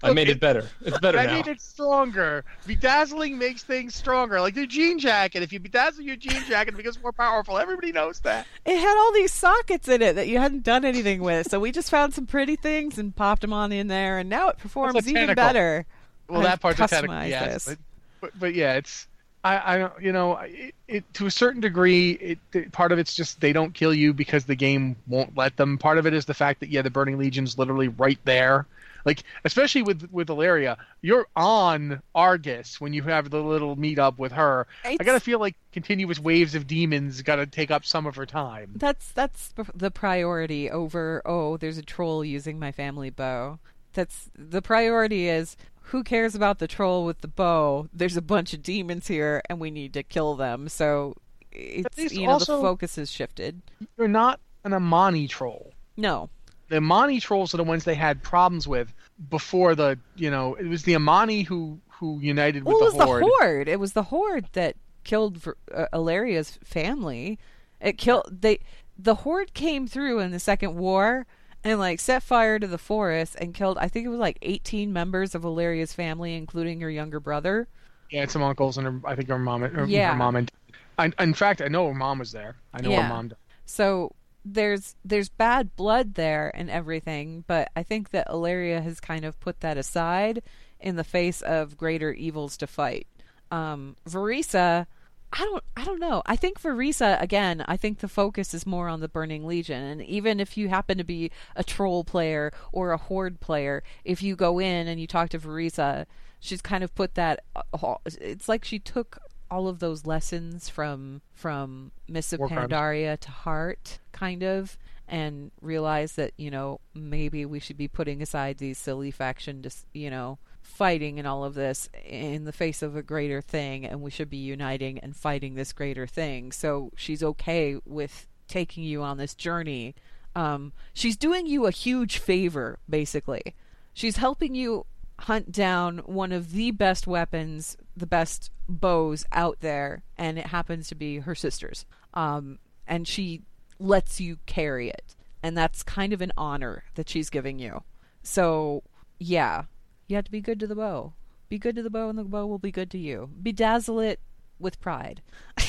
I made it better. It's better I now. made it stronger. Bedazzling makes things stronger. Like your jean jacket. If you bedazzle your jean jacket, it becomes more powerful. Everybody knows that. it had all these sockets in it that you hadn't done anything with, so we just found some pretty things and popped them on in there, and now it performs even tentacle. better. Well, I've that part's a technical, customized yes, this. but, but but yeah, it's I I you know it, it to a certain degree. It, it part of it's just they don't kill you because the game won't let them. Part of it is the fact that yeah, the Burning Legion's literally right there. Like especially with with Alleria, you're on Argus when you have the little meet up with her. I gotta feel like continuous waves of demons gotta take up some of her time. That's that's the priority over oh, there's a troll using my family bow. That's the priority is who cares about the troll with the bow? There's a bunch of demons here and we need to kill them. So it's you know also- the focus has shifted. You're not an Amani troll. No. the Amani trolls are the ones they had problems with before the you know it was the Amani who who united with Well, it was the horde. the horde. It was the horde that killed uh, Alleria's family. It killed they. The horde came through in the second war and like set fire to the forest and killed. I think it was like eighteen members of Alleria's family, including her younger brother. Yeah, and some uncles and her, I think her mom, her, Yeah. her mom and I, in fact I know her mom was there. I know Yeah. her mom. So there's there's bad blood there and everything, but I think that Ilaria has kind of put that aside in the face of greater evils to fight. Um, Vereesa, I don't I don't know. I think for Vereesa again. I think the focus is more on the Burning Legion, and even if you happen to be a troll player or a horde player, if you go in and you talk to Vereesa, she's kind of put that. uh, It's like she took all of those lessons from from Mists of. Pandaria to heart, kind of, and realized that you know maybe we should be putting aside these silly faction, dis- you know, fighting and all of this in the face of a greater thing, and we should be uniting and fighting this greater thing. So she's okay with taking you on this journey. Um, she's doing you a huge favor, basically. She's helping you hunt down one of the best weapons, the best bows out there, and it happens to be her sister's. Um, and she lets you carry it. And that's kind of an honor that she's giving you. So, yeah, you have to be good to the bow. Be good to the bow, and the bow will be good to you. Bedazzle it with pride. *laughs*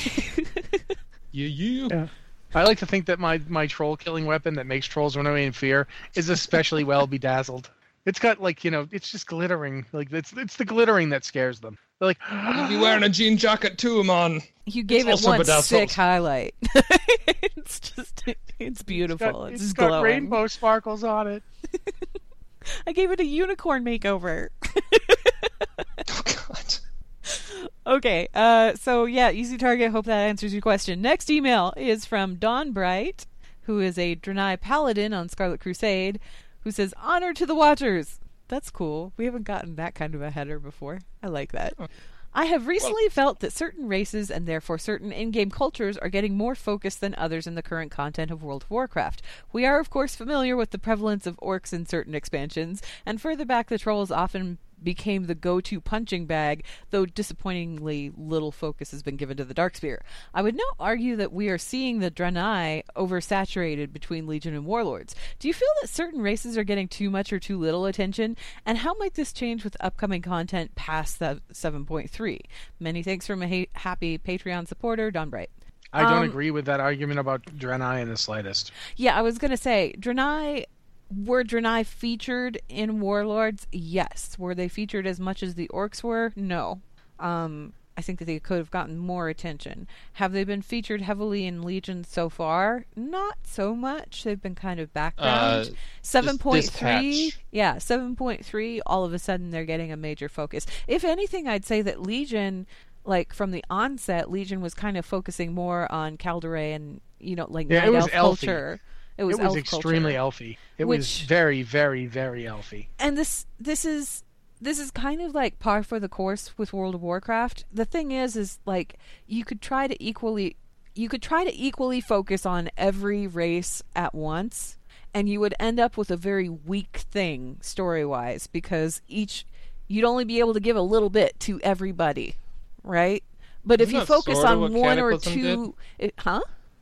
You, you. Yeah. I like to think that my my troll killing weapon that makes trolls run away in fear is especially well bedazzled. It's got like you know, it's just glittering. Like it's it's the glittering that scares them. They're like, *gasps* You'd be wearing a jean jacket too, man. You gave it one bedazzled. sick highlight. *laughs* it's just, it's it's beautiful. got, it's it's just got glowing. rainbow sparkles on it. *laughs* I gave it a unicorn makeover. *laughs* Oh God. Okay, uh, so yeah, easy target. Hope that answers your question. Next email is from Dawn Bright, who is a Draenei paladin on Scarlet Crusade, who says, "Honor to the Watchers. That's cool. We haven't gotten that kind of a header before. I like that. I have recently felt that certain races and therefore certain in game cultures are getting more focused than others in the current content of World of Warcraft. We are, of course, familiar with the prevalence of orcs in certain expansions, and further back, the trolls often became the go-to punching bag, though disappointingly little focus has been given to the Darkspear. I would now argue that we are seeing the Draenei oversaturated between Legion and Warlords. Do you feel that certain races are getting too much or too little attention? And how might this change with upcoming content past the 7.3? Many thanks from a ha- happy Patreon supporter, Don Bright. I don't Um, agree with that argument about Draenei in the slightest. Yeah, I was gonna say Draenei. Were Draenei featured in Warlords? Yes. Were they featured as much as the orcs were? No. Um, I think that they could have gotten more attention. Have they been featured heavily in Legion so far? Not so much. They've been kind of background. Uh, Seven point three, yeah, seven point three. All of a sudden, they're getting a major focus. If anything, I'd say that Legion, like from the onset, Legion was kind of focusing more on kaldorei and you know, like Yeah, night it was elf culture. It It was, was, elf extremely culture. elfy. It was very, very, very elfy. and this this is this is kind of like par for the course with World of Warcraft. The thing is, is like you could try to equally you could try to equally focus on every race at once, and you would end up with a very weak thing story wise because each you'd only be able to give a little bit to everybody, right? But if Isn't you focus on one or two, it, huh?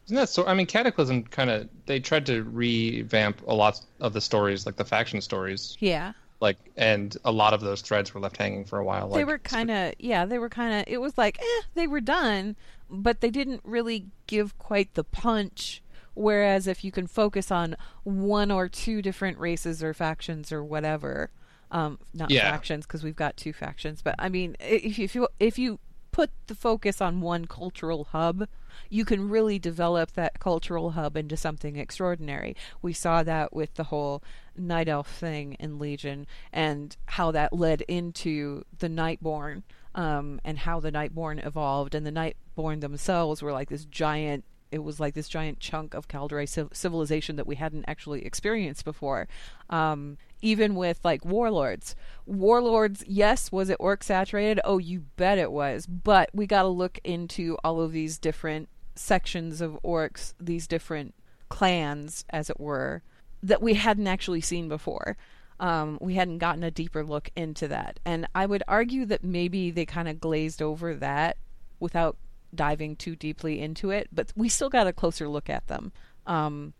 Isn't that so? I mean, Cataclysm kind of they tried to revamp a lot of the stories, like the faction stories, Yeah. like, and a lot of those threads were left hanging for a while. they like, were kind of yeah they were kind of it was like eh they were done but they didn't really give quite the punch whereas if you can focus on one or two different races or factions or whatever um not Yeah. factions because we've got two factions but i mean if you if you if you put the focus on one cultural hub you can really develop that cultural hub into something extraordinary. We saw that with the whole Night Elf thing in Legion and how that led into the Nightborne um, and how the Nightborne evolved. And the Nightborne themselves were like this giant. It was like this giant chunk of kaldorei civ- civilization that we hadn't actually experienced before. Um, even with like warlords, warlords, yes, was it orc saturated? Oh, you bet it was. But we got to look into all of these different sections of orcs, these different clans, as it were, that we hadn't actually seen before. Um, we hadn't gotten a deeper look into that. And I would argue that maybe they kind of glazed over that without diving too deeply into it, but we still got a closer look at them. Um,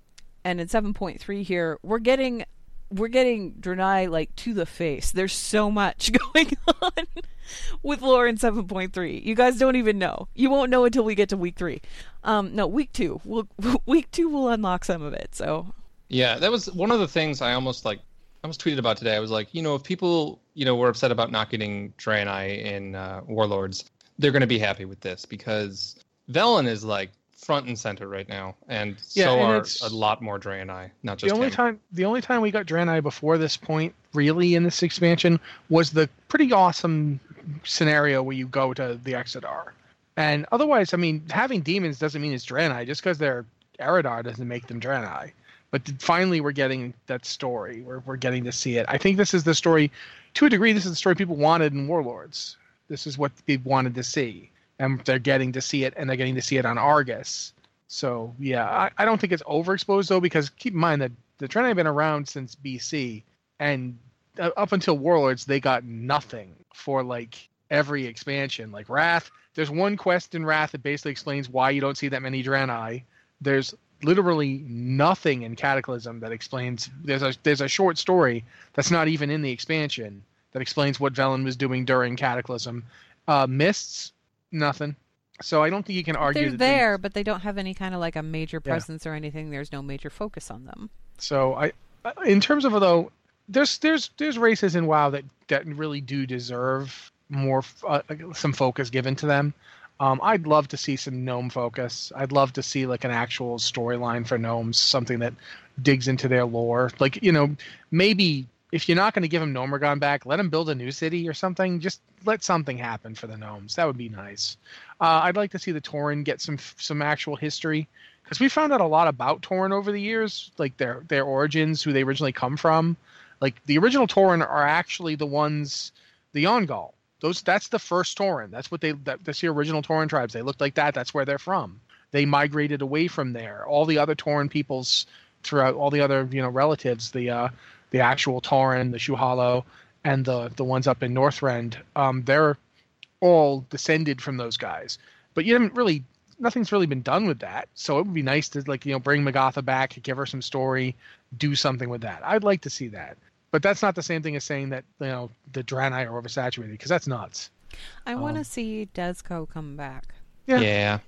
and in 7.3 here, we're getting we're getting Draenei like to the face. There's so much *laughs* going on with lore in 7.3. You guys don't even know. You won't know until we get to week three. Um, no, week two. We'll, *laughs* week two will unlock some of it. So Yeah, that was one of the things I almost like. I almost tweeted about today. I was like, you know, if people, you know, were upset about not getting Draenei in uh, Warlords, they're going to be happy with this because Velen is like front and center right now, and Yeah, so and are a lot more Draenei, not just the only him. time the only time we got Draenei before this point, really in this expansion, was the pretty awesome scenario where you go to the Exodar. And otherwise, I mean, having demons doesn't mean it's Draenei. Just because they're Eridar doesn't make them Draenei. But finally, we're getting that story. We're we're getting to see it. I think this is the story, to a degree. This is the story people wanted in Warlords. This is what they wanted to see, and they're getting to see it, and they're getting to see it on Argus. So yeah, I, I don't think it's overexposed though, because keep in mind that the Draenei have been around since BC, and up until Warlords, they got nothing for like every expansion. Like Wrath, there's one quest in Wrath that basically explains why you don't see that many Draenei. There's literally nothing in Cataclysm that explains. There's a there's a short story that's not even in the expansion that explains what Velen was doing during Cataclysm. Uh, Mists, nothing. So I don't think you can argue they're there, but they don't have any kind of like a major Yeah. presence or anything. There's no major focus on them. So I, in terms of though, there's there's there's races in WoW that that really do deserve more uh, some focus given to them. Um, I'd love to see some gnome focus. I'd love to see like an actual storyline for gnomes, something that digs into their lore. Like you know, maybe if you're not going to give them Gnomeregan back, let them build a new city or something. Just let something happen for the gnomes. That would be nice. Uh, I'd like to see the Tauren get some some actual history because we found out a lot about Tauren over the years, like their their origins, who they originally come from. Like the original Tauren are actually the ones, the Yaungol. Those that's the first Tauren. That's what they that, that's the original Tauren tribes. They look like that. That's where they're from. They migrated away from there. All the other Tauren peoples throughout all the other you know relatives, the uh, the actual Tauren, the Shu'halo, and the the ones up in Northrend, um, they're all descended from those guys. But you haven't really nothing's really been done with that. So it would be nice to like you know bring Magatha back, give her some story, do something with that. I'd like to see that. But that's not the same thing as saying that you know the Draenei are oversaturated because that's nuts. I want to Um, see Dezco come back. Yeah. Yeah.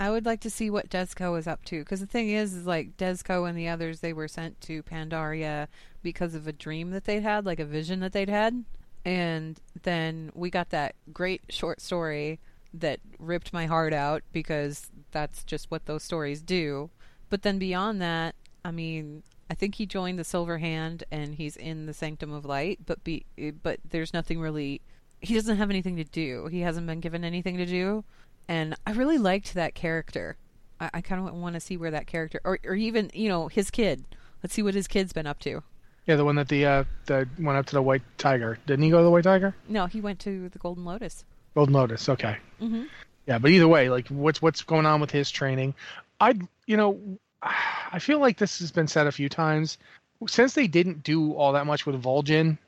I would like to see what Dezco is up to because the thing is, is like Dezco and the others, they were sent to Pandaria because of a dream that they'd had, like a vision that they'd had, and then we got that great short story that ripped my heart out because that's just what those stories do. But then beyond that, I mean, I think he joined the Silver Hand and he's in the Sanctum of Light, but be but there's nothing really. He doesn't have anything to do. He hasn't been given anything to do and I really liked that character. I, I kind of want to see where that character, or or even you know his kid. Let's see what his kid's been up to. Yeah, the one that the uh, that went up to the White Tiger. Didn't he go to the White Tiger? No, he went to the Golden Lotus. Golden Lotus. Okay. hmm Yeah, but either way, like what's what's going on with his training? I you know, I feel like this has been said a few times. Since they didn't do all that much with Vol'jin,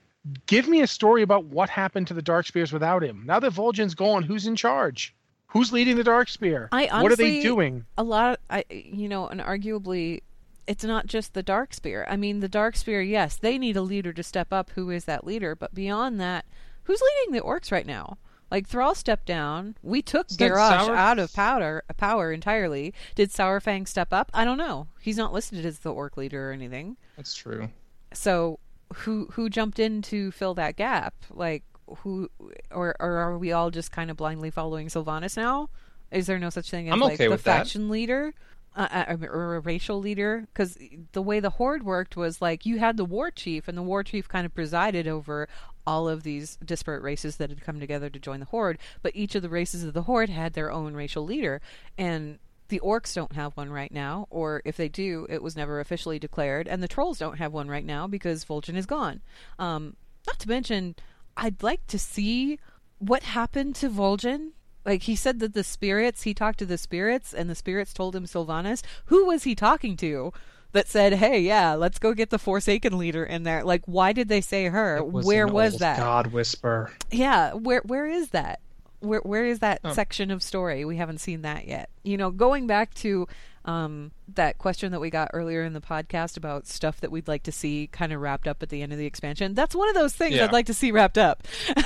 give me a story about what happened to the Darkspears without him. Now that Vol'jin's gone, who's in charge? Who's leading the Darkspear? I what are they doing? A lot, I you know, and arguably, it's not just the Darkspear. I mean, the Darkspear, yes, they need a leader to step up. Who is that leader? But beyond that, who's leading the orcs right now? Like Thrall stepped down. We took Did Garrosh Sour- out of powder power entirely. Did Saurfang step up? I don't know. He's not listed as the orc leader or anything. That's true. so who who jumped in to fill that gap like who or or are we all just kind of blindly following Sylvanas now is there no such thing as I'm like okay the that. faction leader uh, uh, or a racial leader because the way the horde worked was like you had the war chief and the war chief kind of presided over all of these disparate races that had come together to join the horde but each of the races of the horde had their own racial leader and the orcs don't have one right now, or if they do, it was never officially declared, and the trolls don't have one right now because Vol'jin is gone. Um, not to mention, I'd like to see what happened to Vol'jin. Like he said that the spirits, he talked to the spirits, and the spirits told him Sylvanas. Who was he talking to? That said, "Hey, yeah, let's go get the Forsaken leader in there." Like, why did they say her? Was where was that? God whisper. Yeah, where where is that? Where where is that Oh. section of story? We haven't seen that yet. You know, going back to um, that question that we got earlier in the podcast about stuff that we'd like to see kind of wrapped up at the end of the expansion. That's one of those things Yeah. I'd like to see wrapped up. *laughs*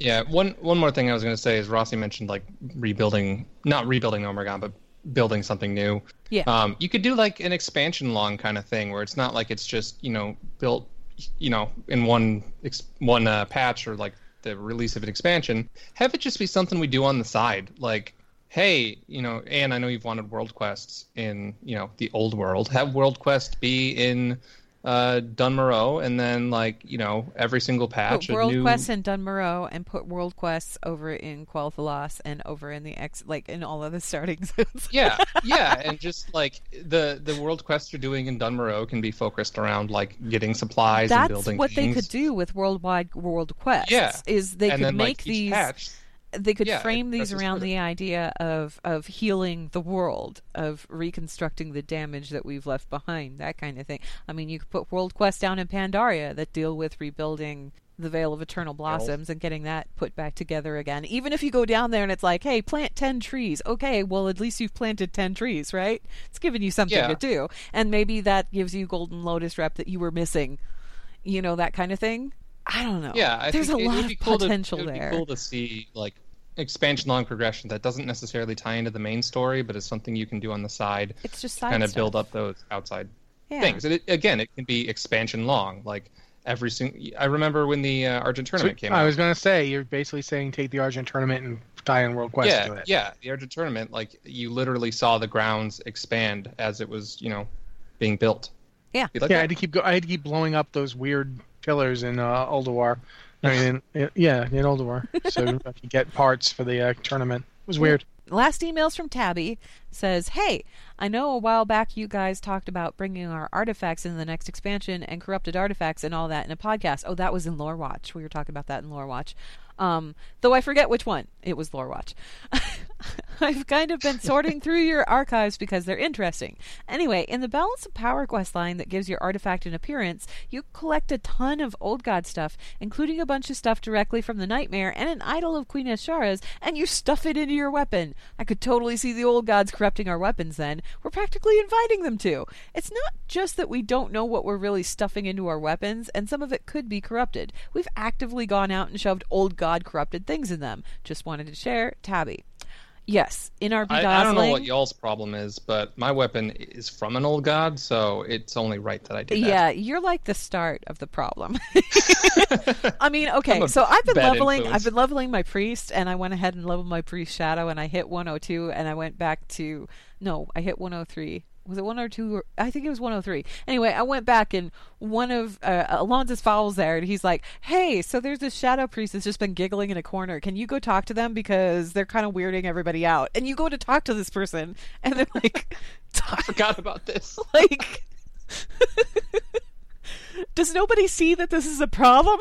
Yeah, one one more thing I was going to say is Rossi mentioned like rebuilding, not rebuilding Gnomeregan, but building something new. Yeah. Um, you could do like an expansion long kind of thing where it's not like it's just you know built, you know, in one one uh, patch or like the release of an expansion. Have it just be something we do on the side, like. Hey, you know, and I know you've wanted world quests in, you know, the old world. Have world quest be in uh Dun Morogh and then like, you know, every single patch put world new quests in Dun Morogh and put world quests over in Quel'Thalas and over in the X, like in all of the starting zones. yeah, *laughs* yeah, and just like the the world quests you're doing in Dun Morogh can be focused around like getting supplies and building what things. they could do with worldwide world quests. Yeah, is they and could then make like these. patch, they could Yeah, frame it these around the idea of of healing the world, of reconstructing the damage that we've left behind, that kind of thing. I mean, you could put world quests down in Pandaria that deal with rebuilding the Vale of Eternal Blossoms and getting that put back together again. Even if you go down there and it's like, hey, plant 10 trees. Okay, well, at least you've planted 10 trees, right? It's giving you something Yeah. to do. And maybe that gives you Golden Lotus rep that you were missing. You know, that kind of thing. I don't know. yeah, I There's think a lot of cool potential to, it'd there. Be cool to see like expansion long progression that doesn't necessarily tie into the main story, but is something you can do on the side. It's just to side kind of build up those outside Yeah. things. And it, again, it can be expansion long, like every single. I remember when the uh, Argent tournament came I out. was going to say you're basically saying take the Argent tournament and tie in World Quest to yeah, it. yeah, the Argent tournament, like you literally saw the grounds expand as it was, you know, being built. Yeah. Like yeah, I had to keep go- I had to keep blowing up those weird pillars in uh, Ulduar. I mean, in, yeah, in Ulduar, so I could *laughs* get parts for the uh, tournament. It was weird. last emails from Tabby says, "Hey, I know a while back you guys talked about bringing our artifacts in the next expansion and corrupted artifacts and all that in a podcast. Oh, that was in Lore Watch. We were talking about that in Lore Watch. Um, though I forget which one. It was Lore Watch. *laughs* *laughs* I've kind of been sorting through your archives because they're interesting. Anyway, in the Balance of Power quest line that gives your artifact an appearance, you collect a ton of Old God stuff, including a bunch of stuff directly from the Nightmare and an idol of Queen Azshara's, and you stuff it into your weapon. I could totally see the Old Gods corrupting our weapons then. We're practically inviting them to. It's not just that we don't know what we're really stuffing into our weapons, and some of it could be corrupted. We've actively gone out and shoved Old God corrupted things in them. Just wanted to share, Tabby. Yes, in our I, I don't know what y'all's problem is, but my weapon is from an old god, so it's only right that I do that. Yeah, you're like the start of the problem. *laughs* *laughs* I mean, okay, so I've been leveling. influence. I've been leveling my priest, and I went ahead and leveled my priest shadow, and I hit 102, and I went back to no, I hit 103. Was it 102? Or, I think it was 103. Anyway, I went back and one of uh, Alonsus Faol there, and he's like, "Hey, so there's this shadow priest that's just been giggling in a corner. Can you go talk to them because they're kind of weirding everybody out?" And you go to talk to this person, and they're like, *laughs* I forgot about this. *laughs* like *laughs* does nobody see that this is a problem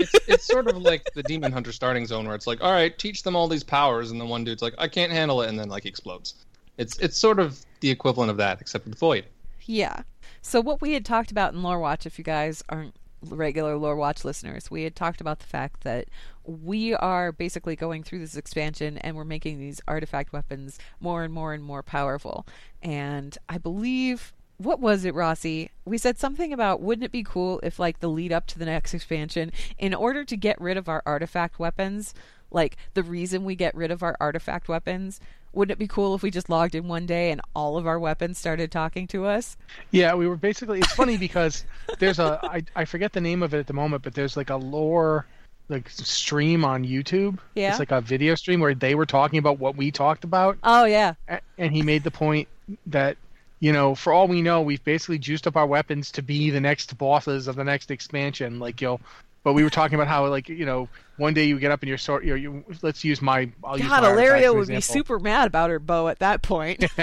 It's, it's sort of like the demon hunter starting zone where it's like, all right, teach them all these powers, and the one dude's like, I can't handle it, and then like explodes. It's it's sort of the equivalent of that, except with void. yeah so what we had talked about in lore watch if you guys aren't regular lore watch listeners we had talked about the fact that we are basically going through this expansion and we're making these artifact weapons more and more and more powerful and i believe what was it, Rossi? We said something about wouldn't it be cool if, like, the lead up to the next *laughs* expansion, in order to get rid of our artifact weapons, like the reason we get rid of our artifact weapons, wouldn't it be cool if we just logged in one day and all of our weapons started talking to us? Yeah, we were basically. It's funny because there's a I I forget the name of it at the moment, but there's like a lore like stream on YouTube. Yeah. It's like a video stream where they were talking about what we talked about, Oh yeah, and he made the point that you know, for all we know, we've basically juiced up our weapons to be the next bosses of the next expansion. Like you know, but we were talking about how like you know, one day you get up and you're sort. You, know, you let's use my. I'll use God, my artifact Alleria as would be super mad about her bow at that point. *laughs*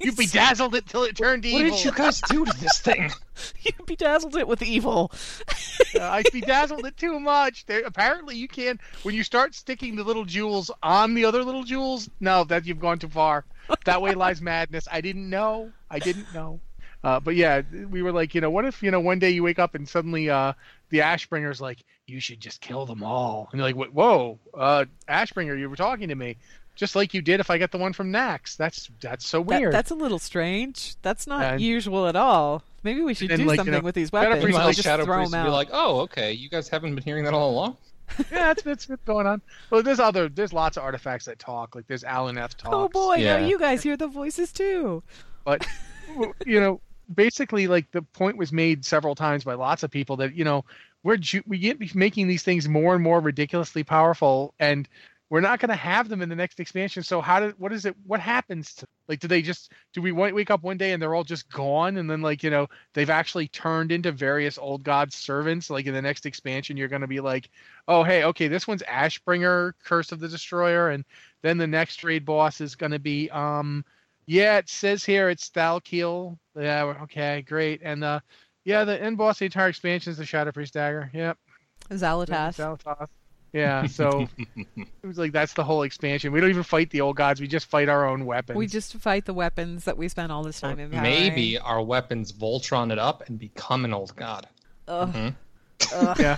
You bedazzled *laughs* it till it turned What evil. What did you guys do to this thing? *laughs* you bedazzled it with evil. Uh, I bedazzled it too much. There, apparently, you can when you start sticking the little jewels on the other little jewels. No, that you've gone too far. That way lies madness. I didn't know. I didn't know. Uh, but yeah, we were like, you know, what if you know one day you wake up and suddenly uh, the Ashbringer's like, you should just kill them all, and you're like, whoa, uh, Ashbringer, you were talking to me, just like you did if I get the one from Naxx. That's that's so That- weird. that's a little strange. That's not And- usual at all. Maybe we should do like, you something know, with these Shadow weapons. Priest, like, just Shadow throw Priest them would be like, oh, okay, you guys haven't been hearing that all along? *laughs* yeah, that's that's what's going on. Well, there's other there's lots of artifacts that talk. Like there's Alan F. talks. oh boy, Yeah. now you guys hear the voices too. but *laughs* you know basically like the point was made several times by lots of people that you know we're ju- we get making these things more and more ridiculously powerful and we're not going to have them in the next expansion. So how did what is it what happens to like do they just do we wake up one day and they're all just gone and then like you know they've actually turned into various old gods servants? Like in the next expansion you're going to be like oh hey okay this one's ashbringer curse of the destroyer and then the next raid boss is going to be um yeah, it says here it's Thal'kiel. Yeah, okay, great. And uh yeah, the end boss the entire expansion is the Shadow Priest Dagger. Yep. Xal'atath. Xal'atath. Yeah, so *laughs* it was like that's the whole expansion. We don't even fight the old gods, we just fight our own weapons. We just fight the weapons that we spent all this time in. Maybe our weapons Voltron it up and become an old god. Ugh. Yeah.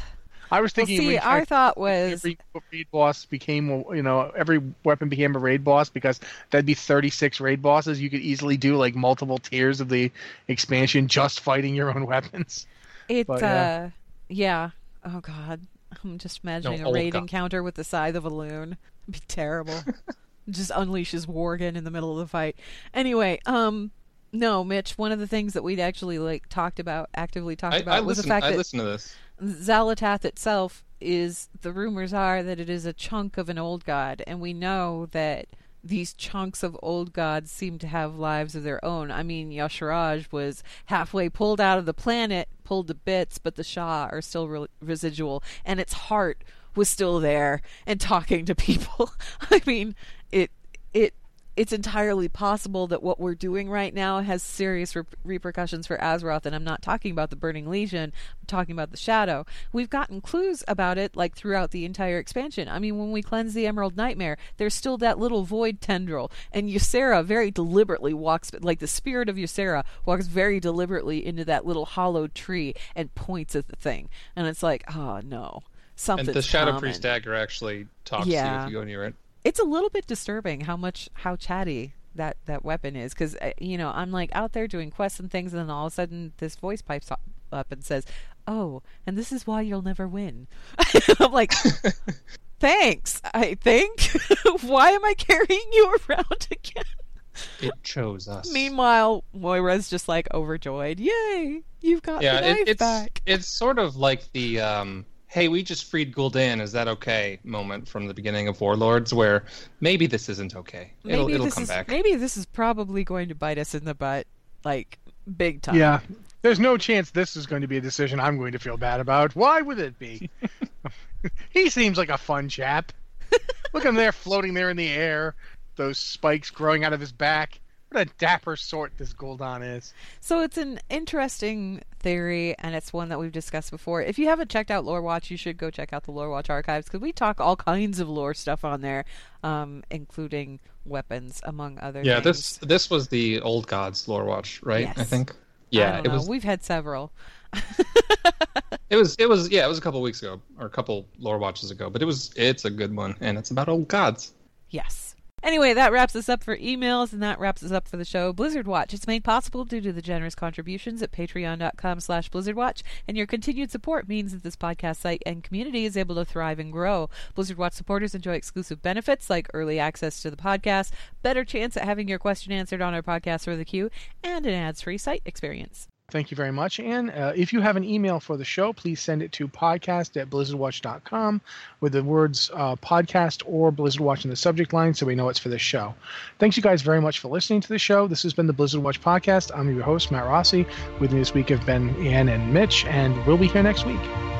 I was Well, thinking see, we our thought was every raid boss became you know, every weapon became a raid boss because that'd be 36 raid bosses. You could easily do like multiple tiers of the expansion just fighting your own *laughs* weapons. it. But, uh, yeah. yeah. Oh God, I'm just imagining a raid God. encounter with the Scythe of Elune. It'd be terrible. *laughs* just unleashes Worgen in the middle of the fight. Anyway, um, no, Mitch. One of the things that we'd actually like talked about, actively talked I, about, I was listen. the fact I that listen to this. Xal'atath itself is the rumors are that it is a chunk of an old god, and we know that these chunks of old gods seem to have lives of their own. I mean, Y'Shaarj was halfway pulled out of the planet, pulled to bits, but the Sha are still re- residual, and its heart was still there and talking to people. *laughs* I mean, it it it's entirely possible that what we're doing right now has serious re- repercussions for Azeroth. And I'm not talking about the Burning Legion, I'm talking about the Shadow. We've gotten clues about it like throughout the entire expansion. I mean, when we cleanse the Emerald Nightmare, there's still that little void tendril. And Ysera very deliberately walks, like the spirit of Ysera walks very deliberately into that little hollowed tree and points at the thing. And it's like, oh no. Something's and the Shadow coming. Priest dagger actually talks to you if you go near it. It's a little bit disturbing how much how chatty that that weapon is because you know i'm like out there doing quests and things and then all of a sudden this voice pipes up- up and says oh and this is why you'll never win. *laughs* I'm like *laughs* thanks i think. *laughs* Why am i carrying you around again? It chose us. meanwhile moira's just like overjoyed. Yay you've got yeah, the knife it, it's back. it's sort of like the um, "Hey, we just freed Gul'dan. Is that okay?" moment from the beginning of Warlords, where maybe this isn't okay. It'll it'll this come is back. maybe this is probably going to bite us in the butt like big time Yeah. There's no chance this is going to be a decision I'm going to feel bad about. Why would it be? *laughs* he seems like a fun chap. *laughs* Look at him there floating there in the air, those spikes growing out of his back. What a dapper sort this Gul'dan is. So it's an interesting theory, and it's one that we've discussed before. If you haven't checked out Lore Watch, you should go check out the Lore Watch archives because we talk all kinds of lore stuff on there, um, including weapons, among other yeah, things. this this was the Old Gods lore watch, right? I Yes. think. I Yeah, don't it know. was. We've had several. *laughs* It was. It was. Yeah, it was a couple weeks ago or a couple lore watches ago, but it was. It's a good one, and it's about old gods. Yes. Anyway, that wraps us up for emails, and that wraps us up for the show. Blizzard Watch. It's made possible due to the generous contributions at patreon.com slash blizzardwatch, and your continued support means that this podcast site and community is able to thrive and grow. Blizzard Watch supporters enjoy exclusive benefits like early access to the podcast, better chance at having your question answered on our podcast or the queue, and an ads-free site experience. Thank you very much, Anne. Uh, if you have an email for the show, please send it to podcast at blizzardwatch.com with the words uh, podcast or Blizzard Watch in the subject line so we know it's for this show. Thanks, you guys, very much for listening to the show. This has been the Blizzard Watch podcast. I'm your host, Matt Rossi. With me this week have been Anne and Mitch, and we'll be here next week.